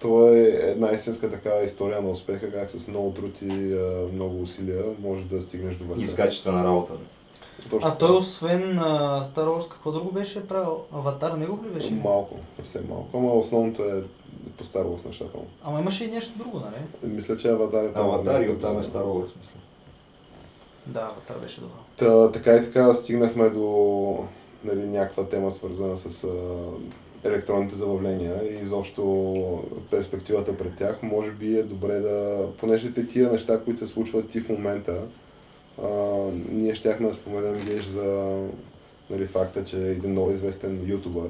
Това е една истинска такава история на успеха, как с много труд и много усилия можеш да стигнеш до върха. и с качествена работа. Точно А той освен а, Star Wars, какво друго беше правил? Аватар, него ли беше? Малко, съвсем малко. Ама основното е по Star Wars нещата му. Ама имаше и нещо друго, нали? Мисля, че Аватар е там. Аватар и оттам е Star Wars, мисля. Да, Аватар беше добро. Та, така и така стигнахме до нали, някаква тема свързана с а, електронните забавления и изобщо перспективата пред тях. Може би е добре да, понеже те тия неща, които се случват и в момента, а, ние щяхме да споменем геш за нали, факта, че един много известен ютубър,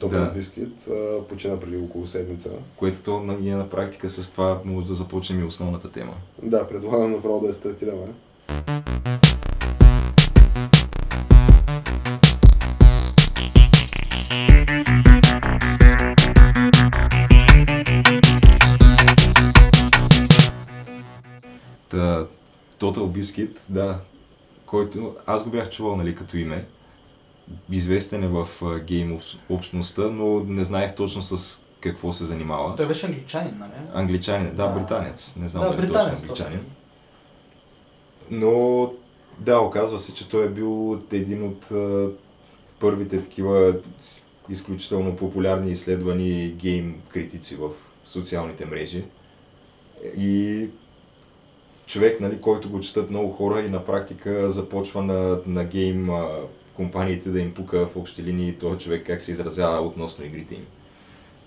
Добър Да. Бискит, а, почина преди около седмица. Което то на, ние на практика с това може да започнем и основната тема. Да, предлагам направо да я стартираме. Та, Total Biscuit, да, който аз го бях чувал нали, като име. Известен е в гейм общ- общността, но не знаех точно с какво се занимава. Той беше англичанин, нали? Англичанин, да, британец. Не знам да, дали британец. точно англичанин. Но да, оказва се, че той е бил един от а, първите такива изключително популярни изследвани гейм критици в социалните мрежи. И човек, нали, който го четат много хора и на практика започва на, на гейм компаниите да им пука в общи линии този човек как се изразява относно игрите им.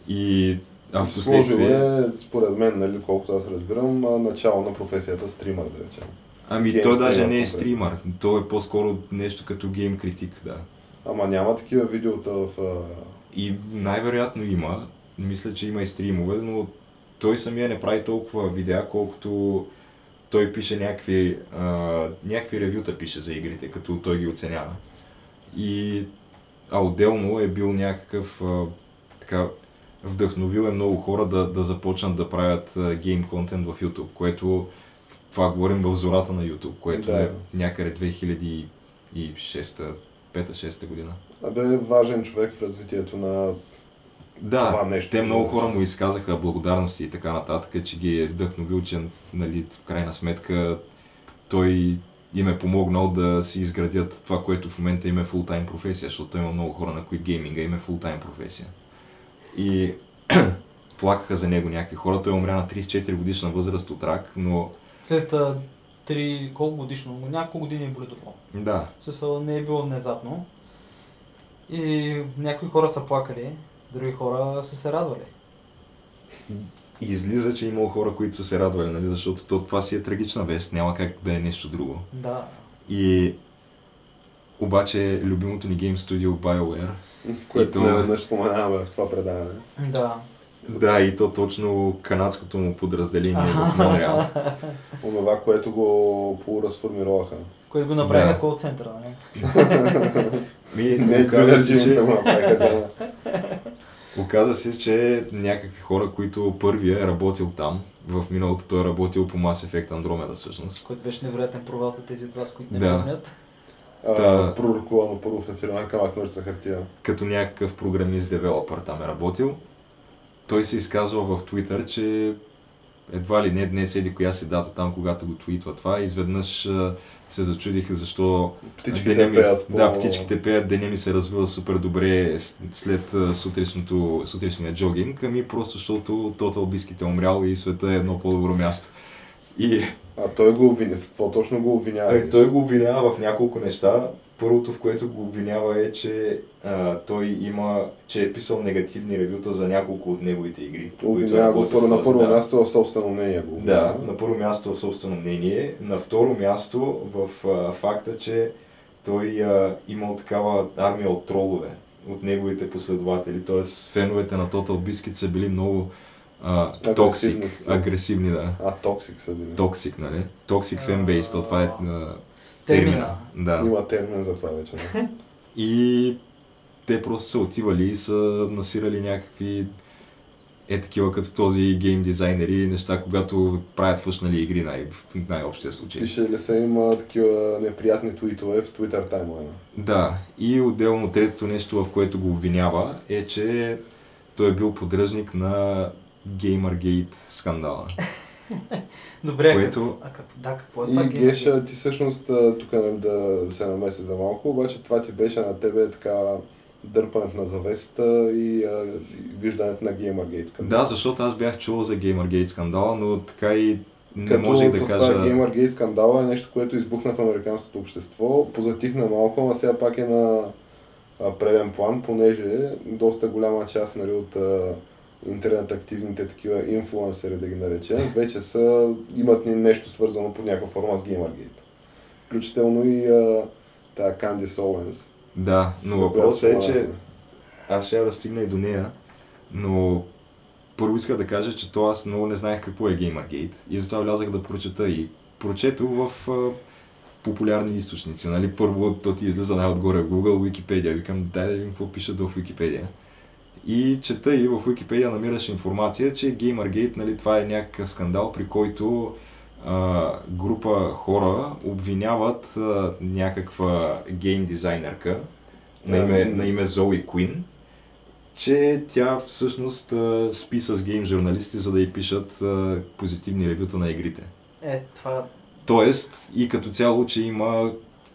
И а в последствие... е, според мен, нали, колкото аз разбирам, начало на професията стримър, да речем. Ами Гейм той даже не е стримър, той е по-скоро нещо като гейм критик, да. Ама няма такива видеота в... И най-вероятно има, мисля, че има и стримове, но той самия не прави толкова видеа, колкото той пише някакви, а, някакви ревюта пише за игрите, като той ги оценява. И а отделно е бил някакъв а, така вдъхновил е много хора да, да започнат да правят гейм контент в YouTube, което това говорим в зората на YouTube, което Да. е някъде 2006-5-6 година. Абе, важен човек в развитието на... Да, Това нещо. те много хора му изказаха благодарности и така нататък, че ги е вдъхновил, че нали, в крайна сметка той им е помогнал да си изградят това, което в момента им е фултайм професия, защото има много хора, на които гейминга им е фултайм професия. И плакаха за него някакви хора. Той умря на 34 годишна възраст от рак, но След а, три, колко годишно, няколко години е добро. да, смисъл не е било внезапно. И някои хора са плакали, други хора са се радвали. И излиза, че е имало хора, които са се радвали, нали? защото то, това си е трагична вест, няма как да е нещо друго. Да. И обаче любимото ни гейм студио BioWare, Което И то- не веднъж споменаваме в това предаване. Да. да и то точно канадското му подразделение в Монреал. Онова, което го полуразформироваха. Което го направиха Да. кол центъра, нали? Ми, Не, оказа, Джулия се, Симонса че, му направиха да. Оказа се, че някакви хора, които първия е работил там, в миналото той е работил по Mass Effect Andromeda всъщност. Който беше невероятен провал за тези от вас, които не Да. помнят. Та- Пророкувано първо в ефира на камък ножица хартия. Като някакъв програмист девелопър там е работил. Той се изказва в Twitter, че едва ли не днес еди коя си дата там, когато го твитва това. Изведнъж се зачудиха защо Птичките деня ми, пеят по... Да, птичките пеят, деня ми се развива супер добре след сутрешното, сутрешния джогинг, ами просто защото Total Biscuit е умрял и света е едно по-добро място. И А той го обвиня. В какво точно го обвинява? той, той го обвинява в няколко неща. Първото, в което го обвинява е, че а, той има, че е писал негативни ревюта за няколко от неговите игри. Обвинява го първо, на първо да. място в собствено мнение го Да, на първо място в собствено мнение, на второ място в а, факта, че той а, имал такава армия от тролове от неговите последователи, т.е. феновете на Total Biscuit са били много а, Агресивни токсик, агресивни, да. А, токсик са били. Токсик, нали? Токсик фенбейс, то това е а, Термина. термина. Да. Има термин за това вече. Да. И те просто са отивали и са насирали някакви е такива като този гейм дизайнери, неща, когато правят фъшнали игри най- в най-общия случай. Пише ли се има такива неприятни твитове в Twitter таймлайна? Да, и отделно третото нещо, в което го обвинява, е, че той е бил поддръжник на Gamergate скандала. Добре, Което- а какво, да, какво е това И? Геша, ти всъщност тук нали, да се намеси за малко, обаче това ти беше на тебе така дърпането на завесата и, а, и виждането на Gamergate скандала. Да, защото аз бях чувал за Gamergate скандала, но така и не Като можех да това кажа... Gamergate скандала е нещо, което избухна в американското общество, позатихна малко, ама сега пак е на преден план, понеже доста голяма част нали, от а, интернет активните такива инфлуенсери, да ги наречем, вече са, имат ни нещо свързано по някаква форма с Gamergate. Включително и а, тая Candice Owens. Да, но въпросът е, че аз ще да стигна и до нея, но първо исках да кажа, че то аз много не знаех какво е Gamergate и затова влязах да прочета и прочетох в а, популярни източници. Нали? Първо то ти излиза най-отгоре Google, Wikipedia. Викам, дай да видим какво пишат в Wikipedia. И чета и в Wikipedia намираш информация, че Gamergate, нали, това е някакъв скандал, при който а, група хора обвиняват а, някаква гейм дизайнерка на име, на име Зои Куин, че тя всъщност а, спи с гейм журналисти, за да й пишат а, позитивни ревюта на игрите. Е, това... Тоест и като цяло, че има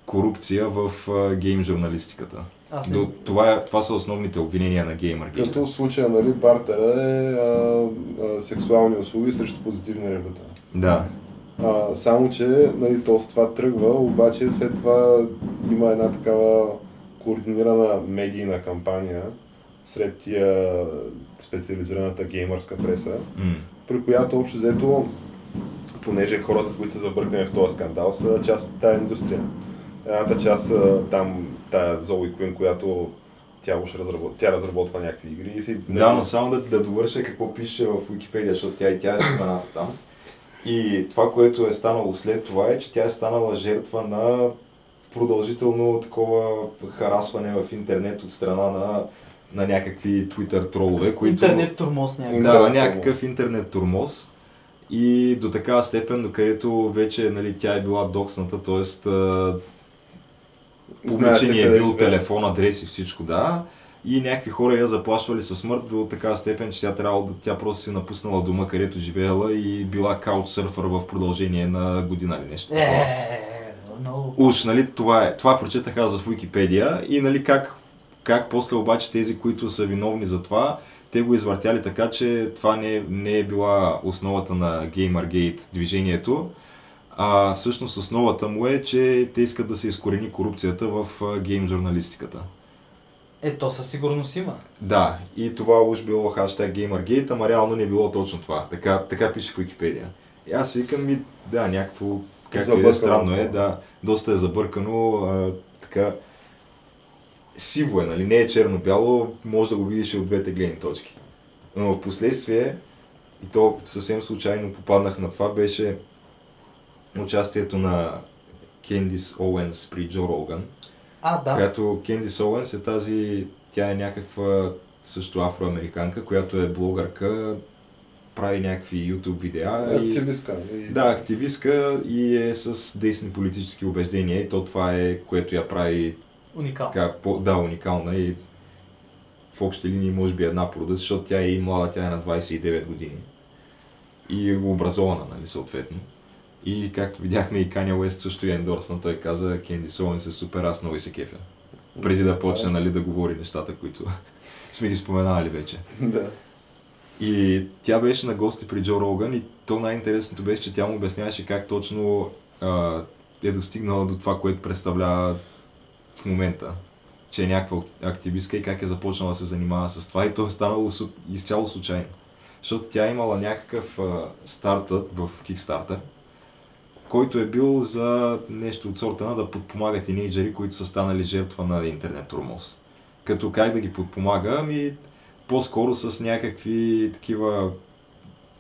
корупция в а, гейм журналистиката. Аз не... До, това, е, това са основните обвинения на Gamergate. Като в случая, нали, бартера е а, а, сексуални услуги срещу позитивни ревюта. Да, А, само, че нали, то с това тръгва, обаче след това има една такава координирана медийна кампания сред тия специализираната геймърска преса, м- при която общо взето, понеже хората, които са забъркани в този скандал, са част от тази индустрия. Едната част там тая Зои Куин, която тя, уж разработ... тя разработва някакви игри и си... Да, но само да, да довърша какво пише в Wikipedia, защото тя и тя е спомената там. И това, което е станало след това е, че тя е станала жертва на продължително такова харасване в интернет от страна на, на някакви Twitter тролове, които... Интернет турмоз някакъв. Да, някакъв интернет турмоз. И до такава степен, до където вече нали, тя е била доксната, т.е. Публичен е бил телефон, адрес и всичко, да. И някакви хора я заплашвали със смърт до такава степен, че тя трябвало да тя просто си напуснала дома, където живеела и била каучсърфър в продължение на година или нещо. такова. Е, много. Уж, нали, това е. Това прочетах аз в Wikipedia и нали как, как после обаче тези, които са виновни за това, те го извъртяли така, че това не, не е била основата на Gamergate движението, а всъщност основата му е, че те искат да се изкорени корупцията в гейм журналистиката. Е, то със сигурност има. Да, и това уж било хаштаг Gamergate, ама реално не било точно това. Така, така пише в Wikipedia. И аз викам и да, някакво, както и да е странно е, да, доста е забъркано, а, така, сиво е, нали, не е черно-бяло, може да го видиш и от двете гледни точки. Но в последствие, и то съвсем случайно попаднах на това, беше участието на Кендис Оуенс при Джо Роган А, да. която Кендис Оуенс е тази, тя е някаква също афроамериканка, която е блогърка, прави някакви YouTube видеа. Активистка. И... Да, активистка и е с десни политически убеждения и то това е, което я прави Уникално. така, по, да, уникална и в общи линии може би една порода, защото тя е и млада, тя е на 29 години. И е образована, нали, съответно. И както видяхме и Kanye West също я ендорсна, той каза Кенди Оуенс е супер, аз много и се кефя. Преди да почне, нали, да говори нещата, които сме ги споменавали вече. да. И тя беше на гости при Джо Роган и то най-интересното беше, че тя му обясняваше как точно а, е достигнала до това, което представлява в момента. Че е някаква активистка и как е започнала да се занимава с това и то е станало изцяло случайно. Защото тя е имала някакъв а, стартъп в Kickstarter, който е бил за нещо от сорта на да подпомага тинейджери, които са станали жертва на интернет турмоз. Като как да ги подпомага? Ами по-скоро с някакви такива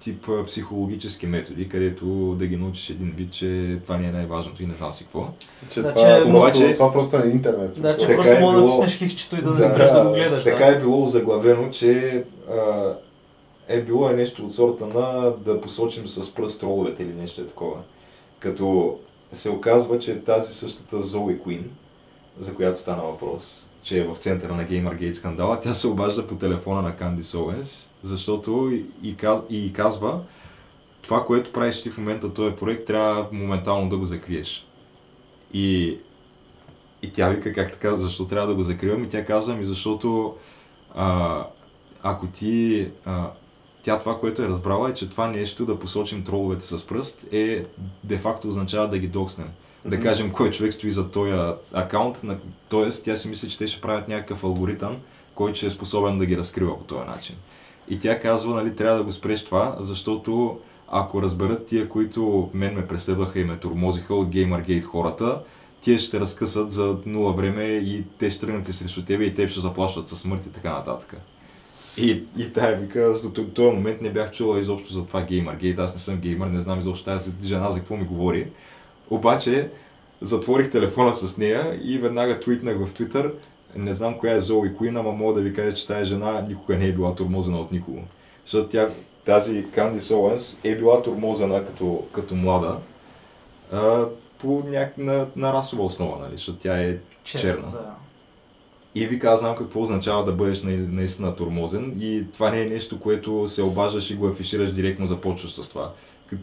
тип психологически методи, където да ги научиш един вид, че това не е най-важното и не знам си какво. Че Да, това, че- просто, Обаче- това просто е интернет. Да, че. Така просто е мога да било. натиснеш хихчето и да не Да, спреш да го гледаш. Така да. е било заглавено, че а, е било е нещо от сорта на да посочим с пръст троловете или нещо е такова. Като се оказва, че тази същата Зои Куин, за която стана въпрос, че е в центъра на Gamergate скандала, тя се обажда по телефона на Candice Owens, защото и, и казва, това, което правиш ти в момента този проект, трябва моментално да го закриеш. И, и тя вика как така, защо трябва да го закривам? И тя казва ми, защото а, ако ти... А, тя това, което е разбрала е, че това нещо да посочим троловете с пръст е де-факто означава да ги докснем. Да кажем кой човек стои за този акаунт, т.е. тя си мисли, че те ще правят някакъв алгоритъм, който ще е способен да ги разкрива по този начин. И тя казва, нали, трябва да го спреш това, защото ако разберат тия, които мен ме преследваха и ме тормозиха от Gamergate хората, тия ще разкъсат за нула време и те ще тръгнат срещу тебе и те ще заплашват със смърт и така нататък. И, и тая вика, до т- този момент не бях чула изобщо за това Gamergate, аз не съм геймър, не знам изобщо тази жена за какво ми говори. Обаче, затворих телефона с нея и веднага твитнах в Twitter, не знам коя е Зои Куин, ама мога да ви кажа, че тази жена никога не е била тормозена от никого. Защото тя, тази Candice Owens е била тормозена като, като млада а, по няк... на, на расова основа, нали? защото тя е черна. Да. И ви казвам какво означава да бъдеш на- наистина тормозен и това не е нещо, което се обаждаш и го афишираш директно, започваш с това.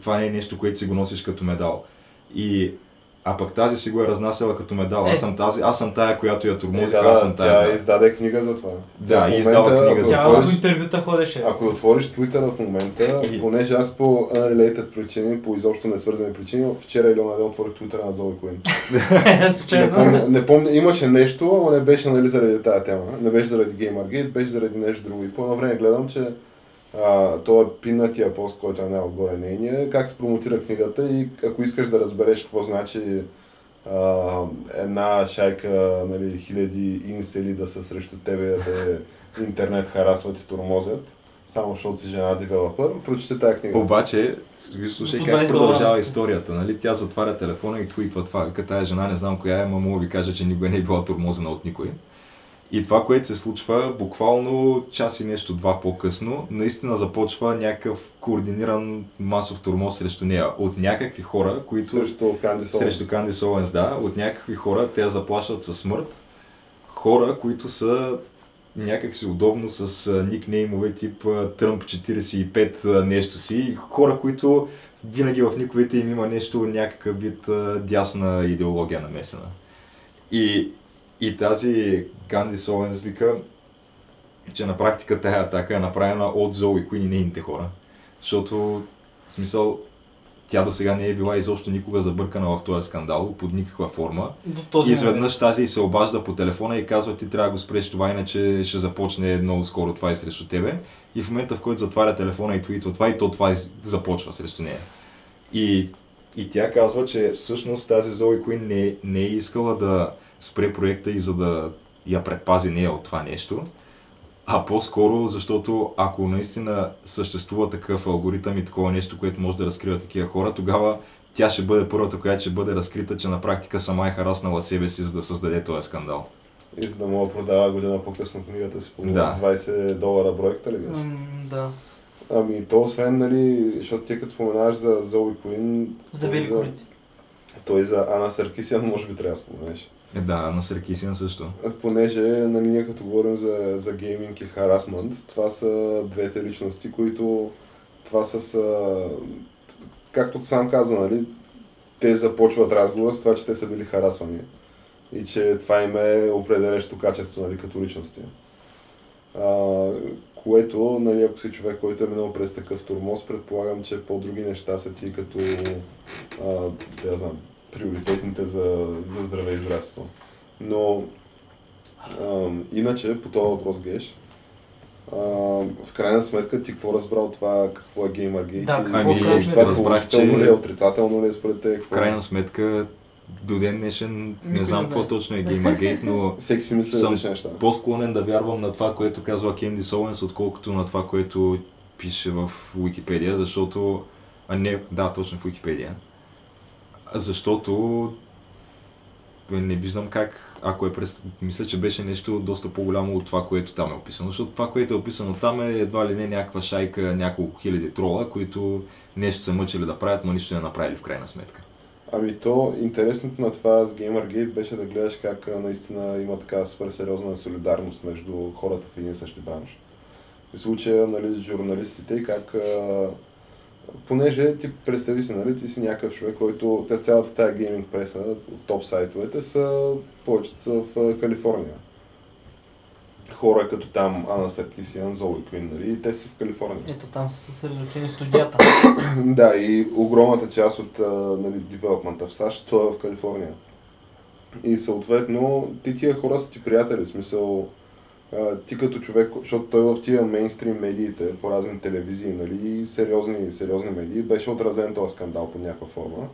Това не е нещо, което си го носиш като медал. И а пък тази си го е разнасяла като медал. Аз Е. съм тази, аз съм тая, която я Е, тормозих, да, аз съм тя тая. издаде книга за това. Да, и издава момента, книга ако за Тя това. отвориш- интервюта ходеше. Ако отвориш Twitter в момента, понеже аз по unrelated причини, по изобщо не свързани причини, вчера или онзи ден отворих Twitter на Зои Куин. Не помня, не помня, имаше нещо, но не беше нали, заради тази тема. Не беше заради Gamergate, беше заради нещо друго. И по едно време гледам, че а, то е пинатия пост, който е най-отгоре нейния, как се промотира книгата и ако искаш да разбереш какво значи а, една шайка, нали, хиляди инсели да са срещу тебе, да те интернет харасват и тормозят, само защото си жена девелопър, прочете тази книга. Обаче, слушай как 20 продължава историята, нали? Тя затваря телефона и твитва това. Вика, тая жена не знам коя е, ама мога ви кажа, че никога не е била тормозена от никой. И това, което се случва, буквално час и нещо два по-късно, наистина започва някакъв координиран масов тормоз срещу нея. От някакви хора, които... Срещу Candice Owens, да. От някакви хора те я заплашват със смърт. Хора, които са някакси удобно с никнеймове тип Тръмп 45 а, нещо си. Хора, които винаги в никовете им има нещо, някакъв вид дясна идеология намесена. И, и тази Candice Owens вика, че на практика тая атака е направена от Зои Куин и нейните хора. Защото, в смисъл, тя до сега не е била изобщо никога забъркана в този скандал, под никаква форма. До този И изведнъж тази се обажда по телефона и казва, ти трябва да го спреш това, иначе ще започне много скоро това и срещу тебе. И в момента, в който затваря телефона и твитва това, и то това и започва срещу нея. И, и тя казва, че всъщност тази Зои Куин не, не е искала да спре проекта и за да я предпази нея от това нещо, а по-скоро, защото ако наистина съществува такъв алгоритъм и такова нещо, което може да разкрива такива хора, тогава тя ще бъде първата, която ще бъде разкрита, че на практика сама е хараснала себе си, за да създаде този скандал. И за да мога да продава година по-късно книгата си по Да. 20 долара бройката ли беше? М, Да. Ами то освен, нали, защото ти като споменаваш за Зои Куин, дебели той за- той за Ана Саркисян може би трябва да споменеш. Е, да, на Саркисиан също. Понеже, нали, ние като говорим за, за гейминг и харасмент, това са двете личности, които това са, са както сам каза, нали, те започват разговора с това, че те са били харасвани. И че това им е определящо качество, нали, като личности. А, което, нали, ако си човек, който е минал през такъв турмоз, предполагам, че по-други неща са ти като, а, да знам, приоритетните за, за здраве и здравство. Но ам, иначе, по този въпрос, Геш, ам, в крайна сметка ти какво разбра от това, какво е Gamergate? Да, и- какво Ами, това сметка? разбрах, положително че- ли е, отрицателно ли е според те? В крайна сметка, до ден днешен, не знам какво точно е Gamergate, но Всеки си мисли съм неща. по-склонен да вярвам на това, което казва Кенди Соленс, отколкото на това, което пише в Википедия, защото... А не, да, точно в Википедия. Защото не виждам как, ако е през... Мисля, че беше нещо доста по-голямо от това, което там е описано, защото това, което е описано там е едва ли не някаква шайка, няколко хиляди трола, които нещо са мъчили да правят, но нищо не направили в крайна сметка. Ами то, интересното на това с Gamergate беше да гледаш как наистина има така супер сериозна солидарност между хората в един и същи бранш. В случая, нали, журналистите как понеже ти представи си, нали, ти си някакъв човек, който те цялата тая гейминг преса от топ сайтовете са повечето са в Калифорния. Хора като там Ана Саркисиан, Зои Куин, нали, и те са в Калифорния. Ето там са съсредоточени студията. да, и огромната част от нали, девелопмента в САЩ, то е в Калифорния. И съответно, ти тия хора са ти приятели, смисъл, ти като човек, защото той в тия мейнстрим медиите, по разни телевизии, нали, сериозни, сериозни медии, беше отразен този скандал по някаква форма.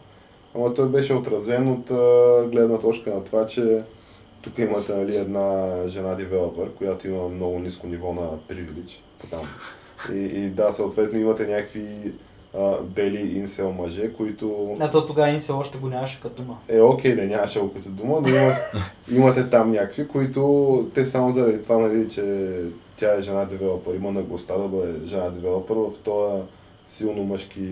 Ама той беше отразен от а, гледна точка на това, че тук имате нали, една жена девелопър, която има много ниско ниво на привилич. Там. И, и да, съответно имате някакви а, бели инсел мъже, които... А то тогава инсел още го нямаше като дума. Е, окей, да нямаше го като дума, но имат, имате там някакви, които те само заради това, нали, че тя е жена девелопър, има наглостта да бъде жена девелопър в този силно мъжки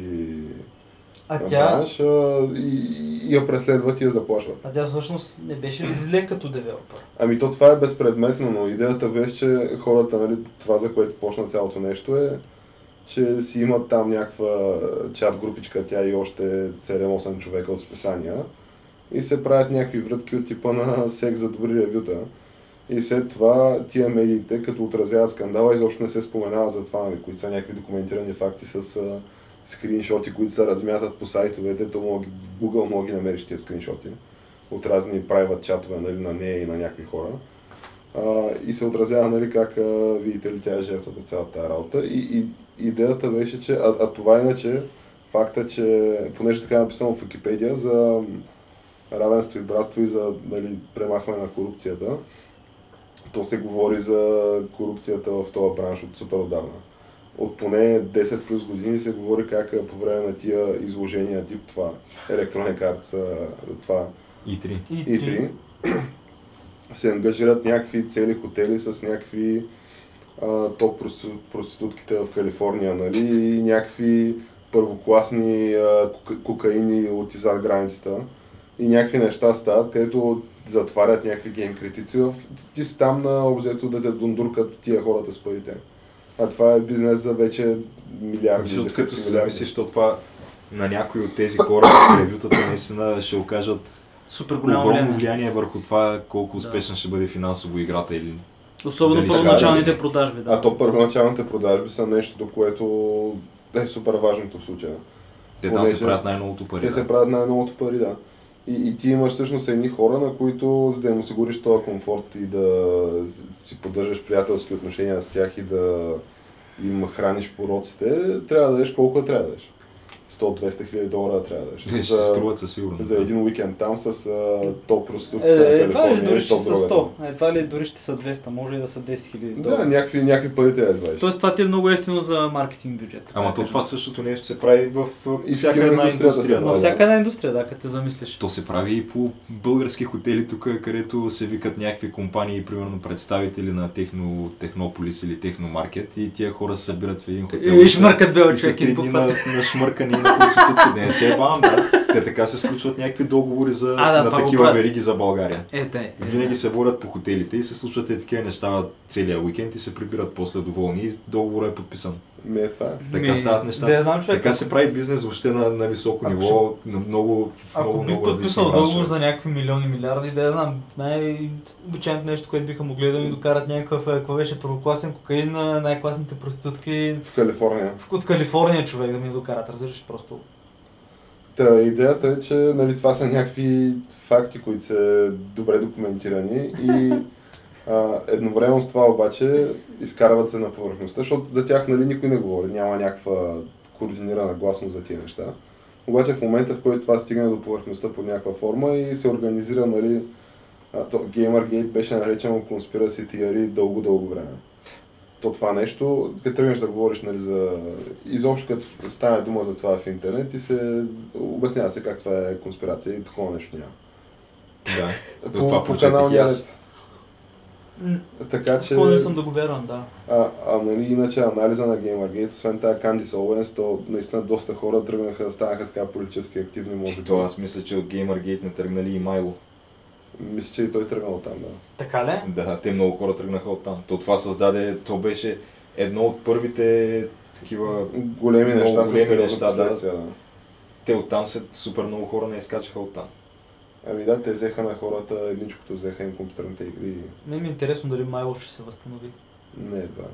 а тя... бранш а, и, и я преследват и я заплашват. А тя всъщност не беше ли зле като девелопър? Ами то това е безпредметно, но идеята беше, че хората, нали, това за което почна цялото нещо е, че си имат там някаква чат групичка, тя и още 7-8 човека от списания и се правят някакви врътки от типа на секс за добри ревюта. И след това тия медиите, като отразяват скандала, изобщо не се споменава за това, нали, които са някакви документирани факти с а, скриншоти, които се размятат по сайтовете, то мога, в Google мога ги намериш тия скриншоти от разни private чатове нали, на нея и на някакви хора. А, и се отразява, нали, как, а, видите ли, тя е жертвата цялата работа. И, и идеята беше, че, а, а това иначе, факта, че, понеже така е написано в Википедия, за равенство и братство и за нали, премахване на корупцията, то се говори за корупцията в този бранш от супер отдавна. От поне 10 плюс години се говори как по време на тия изложения тип това, Electronic Arts, това И3. И3, се ангажират някакви цели хотели с някакви а, топ проститутките в Калифорния, нали, и някакви първокласни а, кокаини от иззад границата и някакви неща стават, където затварят някакви гейм критици. В... Ти си там на обзето да те дундуркат тия хората с парите. А това е бизнес за вече милиарди. Защото като се замислиш, то това на някои от тези хора ревютата наистина ще окажат Супер голямо огромно влияние. влияние върху това колко успешна ще бъде финансово играта или Особено Дали първоначалните да, продажби. Да. А то първоначалните продажби са нещо, което е супер важното в случая. те там се правят най-новото пари. Те да. се правят най-новото пари, да. И, и ти имаш всъщност едни хора, на които, за да им осигуриш този комфорт и да си поддържаш приятелски отношения с тях и да им храниш пороците, трябва да дадеш колко трябва да дадеш. 100-200 хиляди долара трябва да. Те ще се струват със сигурност. за един уикенд там с а, топ проститутките Е, на едва ли Калифорния дори ще са дрогата. 100, едва ли дори ще са 200, може и да са 10 хиляди Да, някакви, някакви пари трябва да извадиш. Тоест това ти е много ефтино за маркетинг бюджет. Ама то кажем. това същото нещо се прави в И всяка една индустрия. Във да. всяка една индустрия, да, като те замислиш. То се прави и по български хотели тук, където се викат някакви компании, примерно представители на Техно, Технополис или Техномаркет и тия хора се събират в един хотел. И шмъркат бел човек и дни на, на шмъркане и на проститутки. Не се бавам, да. Те така се сключват някакви договори за, А, да, на такива правят. вериги за България. Е, те. е, Винаги да. се борят по хотелите и се случват е такива неща целия уикенд и се прибират после доволни и договорът е подписан. Ми е това. е. Така Ми, стават нещата. Да, знам, човек. Така се прави бизнес въобще на, на високо Ако ниво, на много, в много, Ако много различни подписал договор за някакви милиони, милиарди, да я знам, най-обичайното нещо, което биха могли да ми докарат някакъв, е, какво беше, първокласен кокаин на най-класните проститутки В Калифорния. в- от Калифорния човек да ми докарат, разбираш, просто. Та, идеята е, че нали, това са някакви факти, които са добре документирани и а, едновременно с това обаче изкарват се на повърхността, защото за тях нали, никой не говори, няма някаква координирана гласност за тия неща. Обаче в момента, в който това стигне до повърхността под някаква форма и се организира, нали, то, Gamergate беше наречено Conspiracy Theory дълго-дълго време. То това нещо, като тръгнеш да говориш нали, за... Изобщо като стане дума за това в интернет и се обяснява се как това е конспирация и такова нещо няма. Да. По, това по каналния аз. Така че... Склонен съм да го вярвам, да. А, а нали, иначе анализа на Gamergate, освен тази Candice Owens, то наистина доста хора тръгнаха, станаха така политически активни, може би. То аз мисля, че от Gamergate не тръгнали и Майло. Мисля, че и той тръгнал там, да. Така ли? Да, те много хора тръгнаха от там. То това създаде, то беше едно от първите такива... Големи Много неща големи неща, да. да. Те оттам се супер много хора не изкачаха оттам. Ами да, те взеха на хората едничкото, взеха им компютърните игри. Не ми е интересно дали Майло ще се възстанови. Не едва.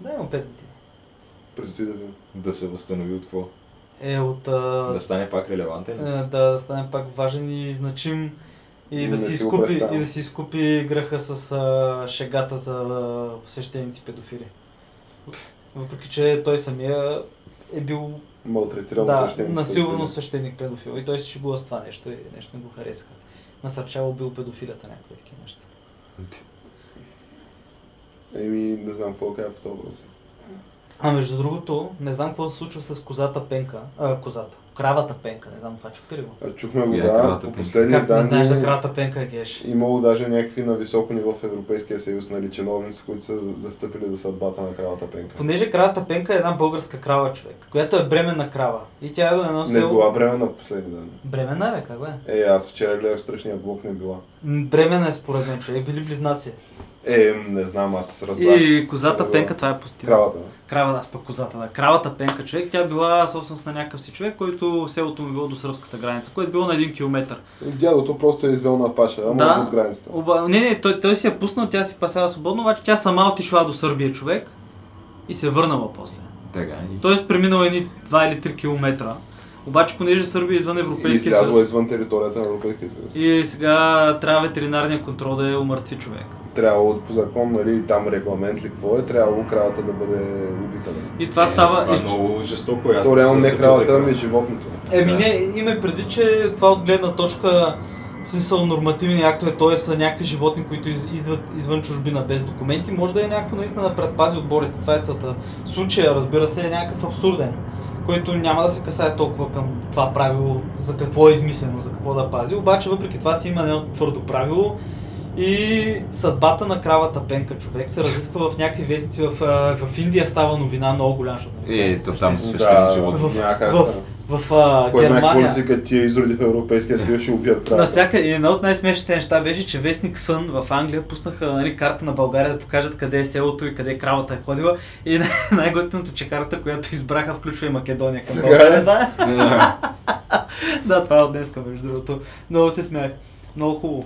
Да, имам 5 години. Предстои да видим. Да се възстанови от какво? Е, от... А... Да стане пак релевантен? Е, да, да стане пак важен и значим и да си, изкупи, и да си изкупи греха с а, шегата за а, свещеници педофили. Въпреки, че той самия е бил Малтретирал да, свещениците. насилвано свещеник педофил и той се шегува с това нещо и нещо не го харесаха. Насърчавал бил педофилията, някакви такива неща. Еми, не знам какво кажа по този въпрос. А между другото, не знам какво се случва с козата Пенка, а, козата, кравата Пенка, не знам това чухте ли го? А, чухме го, е да, кравата по последни Как не данни. знаеш за кравата Пенка, Геш? Имало даже някакви на високо ниво в Европейския съюз, нали, чиновници, които са застъпили за съдбата на кравата Пенка. Понеже кравата Пенка е една българска крава човек, която е бременна крава. И тя е до едно Не село... била бременна по последни данни. Бременна е, бе, как бе? Е, аз вчера гледах страшния блок, не била. М, Бременна е според мен, човек. Били близнаци. Е, не знам, аз разбрах. И козата. Пенка, това е позитивно. Кравата. Крава, да, аз пък козата, да. Кравата Пенка, човек, тя била собственост на някакъв си човек, който селото му било до сръбската граница, което било на един километър. Дядото просто е извел на паша, ама Да. от границата. Оба... Не, не, той, той си е пуснал, тя си пасява свободно, обаче тя сама отишла до Сърбия човек и се върнала после. Така и... Тоест преминал едни 2 или 3 километра. Обаче, понеже Сърбия е извън Европейския излязла съюз. извън територията на Европейския съюз. И сега трябва ветеринарния контрол да е умъртви човек. Трябвало по закон, нали, там регламент ли какво е, трябвало кравата да бъде убита. И това Е, става... Това е и- много жестоко. То реално не кравата, ами животното. Еми Да. не, има предвид, че това от гледна точка в смисъл нормативни актове, т.е. са някакви животни, които из, идват извън чужбина без документи, може да е някакво наистина да предпази от болести. Това е целта. Случая, разбира се, е някакъв абсурден, който няма да се касае толкова към това правило, за какво е измислено, за какво да пази. Обаче, въпреки това си има едно твърдо правило и съдбата на кравата Пенка човек се разисква в някакви вестници в, в Индия става новина много голяма, защото Е, то там свещени Да. В- в- стане. В а, Кой знае Германия. си като тия изроди в Европейския съюз ще убият кравата. Насяка, и едно от най-смешните неща беше, че вестник Сън в Англия пуснаха нали, карта на България да покажат къде е селото и къде кравата е ходила. И най- най-готиното, че карта, която избраха, включва и Македония към Така България. е? Да, Да. да, това е от днеска, между другото. Много се смях. Много хубаво.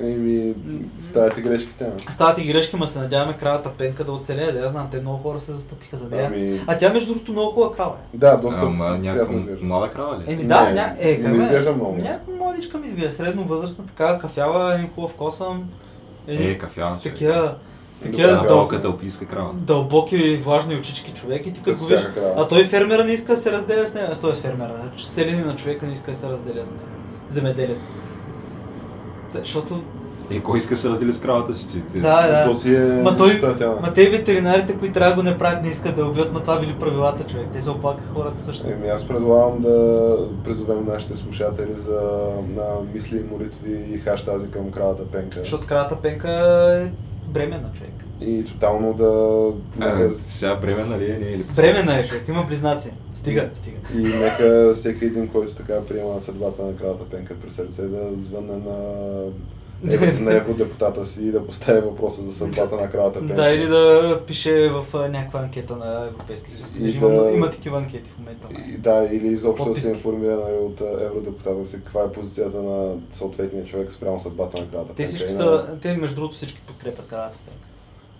Еми, стават и грешките. а. Стават и грешки, ма се надяваме кравата Пенка да оцелее. Да, я знам, те много хора се застъпиха за нея. Ами, А тя, между другото, много хубава крава е. да, доста Ама някаква млада крава ли? Еми Не, да, ня... е, не как ми бе? изглежда много. Някаква младичка ми изглежда, средно възрастна, така кафява, един хубав косъм. Е, кафяна. човек. такива, такива да, дъл... Дългата алпийска крава. дълбоки влажни очички човек и ти като виж. А той фермера не иска да се разделя с. Той е фермера. че Селени на човека не иска да се разделя с него. Земеделец. Защото, Е, кой иска да се раздели с кравата си? Ти- да, да. То си е Ма той-. Ма те ветеринарите, които трябва да го не правят, не искат да я убият, ма това били правилата, човек. Те се оплакаха хората също. Еми, аз предлагам да призовем нашите слушатели за на мисли и молитви и хаштази към кравата Пенка. Защото кравата пенка е бременна, човек. И тотално да... А, сега бременна ли е? Не е ли? Бременна е, човек. Има близнаци. Стига, стига. И нека всеки един, който така приема съдбата на кравата Пенка при сърце, да звънне на, на евродепутата си и да постави въпроса за съдбата на кравата Пенка. Да, или да пише в някаква анкета на Европейския съюз. Да- Има, има такива анкети в момента. И, да, или изобщо да се информира нали, от евродепутата си каква е позицията на съответния човек спрямо съдбата на кравата Те Пенка. всички И са, те между другото всички подкрепят кравата пенка.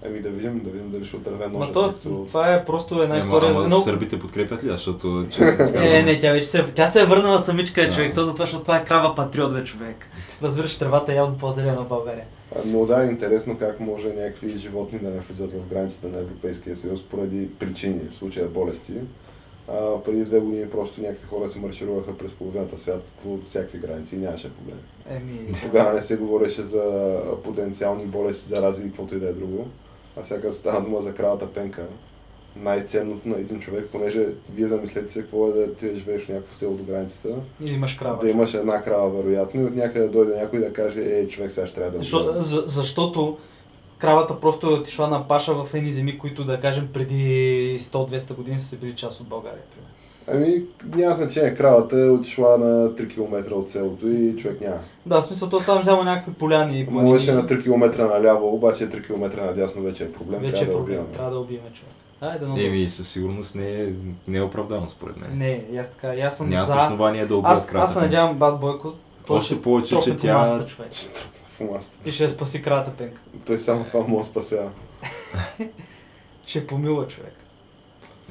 Еми да видим, да видим дали ще отърве Ма ножа. то, като- това е просто една история. ама Едно... сърбите подкрепят ли? Защото... че- Е, не, тя вече се, тя се е върнала самичка, е, Да. човек. То затова, защото това е крава патриот, бе, човек. Разбираш, тревата е явно по-зелена в България. Но да, е интересно как може някакви животни да не влизат в границите на Европейския съюз поради причини, в случая болести. А, преди две години просто някакви хора се маршируваха през половината свят по всякакви граници и нямаше проблем. Еми, Тогава не се говореше за потенциални болести, зарази и каквото и да е друго. А сега става дума за кравата пенка, най-ценното на един човек, понеже вие замислете се какво е да ти живееш в някакво село до границата, Или имаш крава. да имаш една крава вероятно и от някъде дойде някой да каже, ей човек сега ще трябва да Защо, убивам». за, защото кравата просто е отишла на паша в едни земи, които да кажем преди 100-200 години са се били част от България. примерно. Ами, няма значение, кравата е отишла на 3 км от селото и човек няма. Да, в смисъл, то там няма някакви поляни и Можеше на 3 км наляво, обаче 3 км надясно вече е проблем, Вече трябва е да проблем. убиваме. Трябва да убиеме човек. Айде, много. Еми, със сигурност не е, не е оправдано според мен. Не, аз така, аз съм Нямат за. основание да убият Аз, аз се надявам Бат Бойко. Още ще повече, че тя- масата, човек. В. Ти ще спаси кравата пенка. Той само това може да спасява. Ще помила човек.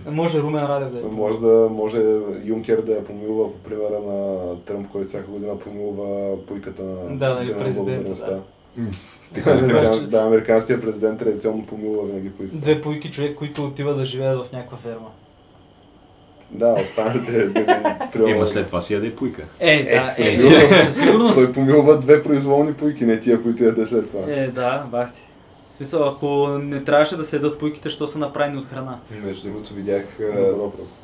Може Румен Радев да е. Може да може Юнкер да я помилва по примера на Тръмп, който всяка година помилва пуйката на Да, нали, президента, да. Американ- да, американският президент традиционно помилва винаги пуйката. Две пуйки човек, които отиват да живеят в някаква ферма. Да, останалите да Ема след това си яде пуйка. Е, да, със е, сигурност. със сигурност. Той помилва две произволни пуйки, не тия, които яде след това. Е, да, бахти. В смисъл, ако не трябваше да се ядат пуйките, що са направени от храна. Между другото видях, Добър въпрос.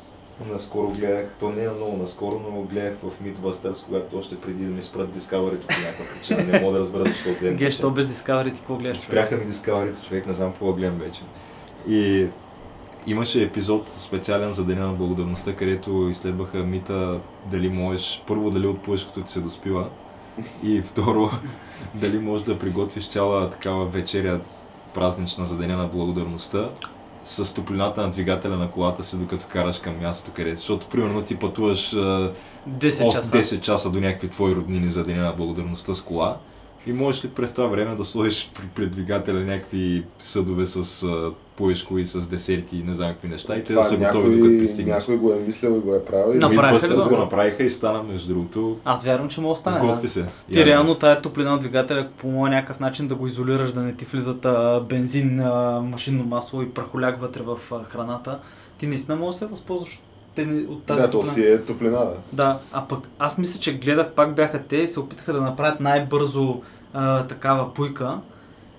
наскоро гледах, то не е много наскоро, но гледах в Mythbusters, когато още преди да ми спрат Discovery по някаква причина, не мога да разбера защо гледам. Ге, що без Discovery ти какво гледаш? Спряха ми Discovery, човек, не знам какво гледам вече. И имаше епизод специален за Деня на благодарността, където изследваха мита дали можеш, първо дали отплуваш като ти се доспива и второ дали можеш да приготвиш цяла такава вечеря празнична за Деня на благодарността с топлината на двигателя на колата си, докато караш към мястото, където. Защото, примерно, ти пътуваш а, 10 часа. 10 часа до някакви твои роднини за деня на благодарността с кола. И можеш ли през това време да сложиш при, при двигателя някакви съдове с поешко и с десерти и не знам какви неща и те да са готови някой, докато пристигнеш. някой го е мислил и го е правил. Направиха ли Mythbusters го? го направиха и стана между другото. Аз вярвам, че мога да стане. Сготви се. Ти Явно. реално тая топлина от двигателя по моя някакъв начин да го изолираш, да не ти влизат а, бензин, а, машинно масло и прахоляк вътре в а, храната. Ти наистина можеш да се възползваш от те- от тази Да, то си е топлина, да. Да, а пък аз мисля, че гледах, пак бяха те и се опитаха да направят най-бързо а, такава пуйка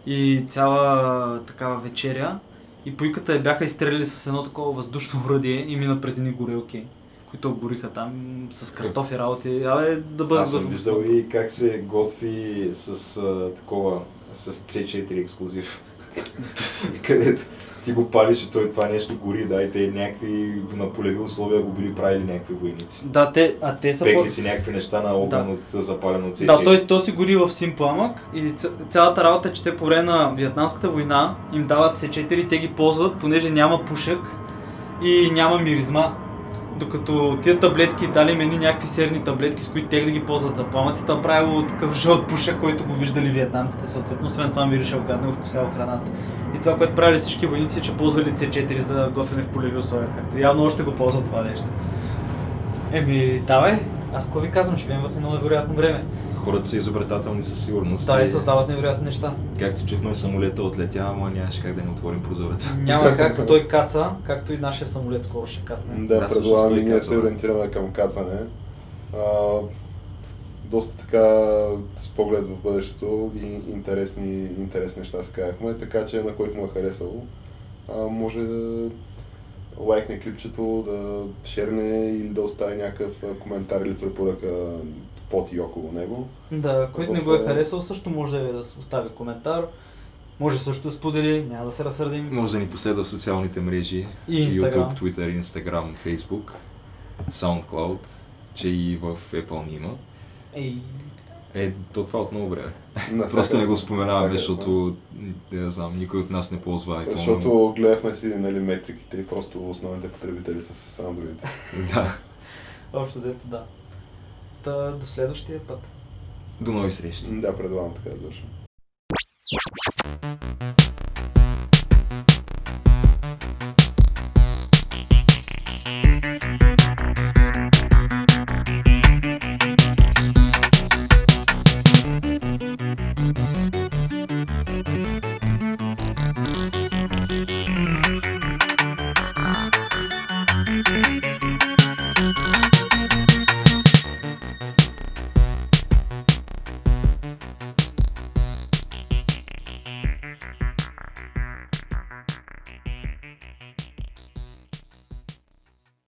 и цяла такава вечеря. И пуйката я бяха изстрелили с едно такова въздушно оръдие и мина през едни горелки, които гориха там с картофи работи. Абе, да бъде Аз съм виждал и как се готви с а, такова, с C4 ексклюзив. където ти го палиш и той това нещо гори, да, и те някакви на полеви условия го били правили някакви войници. Да, те, а те са Пекли си някакви неща на огън Да. от запален от C4. Да, той, то си гори в син пламък и цялата работа е, че те по време на Вьетнамската война им дават С4, те ги ползват, понеже няма пушек и няма миризма. Докато тия таблетки, дали им едни някакви серни таблетки, с които те да ги ползват за пламъците, правило такъв жълт пушек, който го виждали вьетнамците, съответно, освен това мирише гадно и вкусява храната. И това, което правили всички войници, че ползвали С4 за готвене в полеви условия, както явно още го ползват това нещо. Еми, давай, аз какво ви казвам, живеем в едно невероятно време. Хората са изобретателни със сигурност. Да, и създават невероятни неща. Както чухме, самолета отлетя, ама нямаше как да не отворим прозореца. Няма как той каца, както и нашия самолет скоро ще кацне. Да, Да, предполагам ние се ориентираме към кацане. Доста така с поглед в бъдещето и интересни, интересни неща се казахме, така че на който му е харесало, а, може да лайкне клипчето, да шерне или да остави някакъв коментар или препоръка под и около него. Да, който не го е а, харесал, също може да остави коментар. Може също да сподели, няма да се разсърдим. Може да ни последва в социалните мрежи. И Instagram. YouTube, Twitter, Instagram, Facebook, SoundCloud, че и в Apple ни има. Ей, Е, то това от много време. Просто не го споменаваме, защото, не знам, никой от нас не ползва iPhone. Защото гледахме си нали, метриките и просто основните потребители са с Android. Да. общо взето да. Та, до следващия път. До нови срещи. Да, предлагам така да завършим.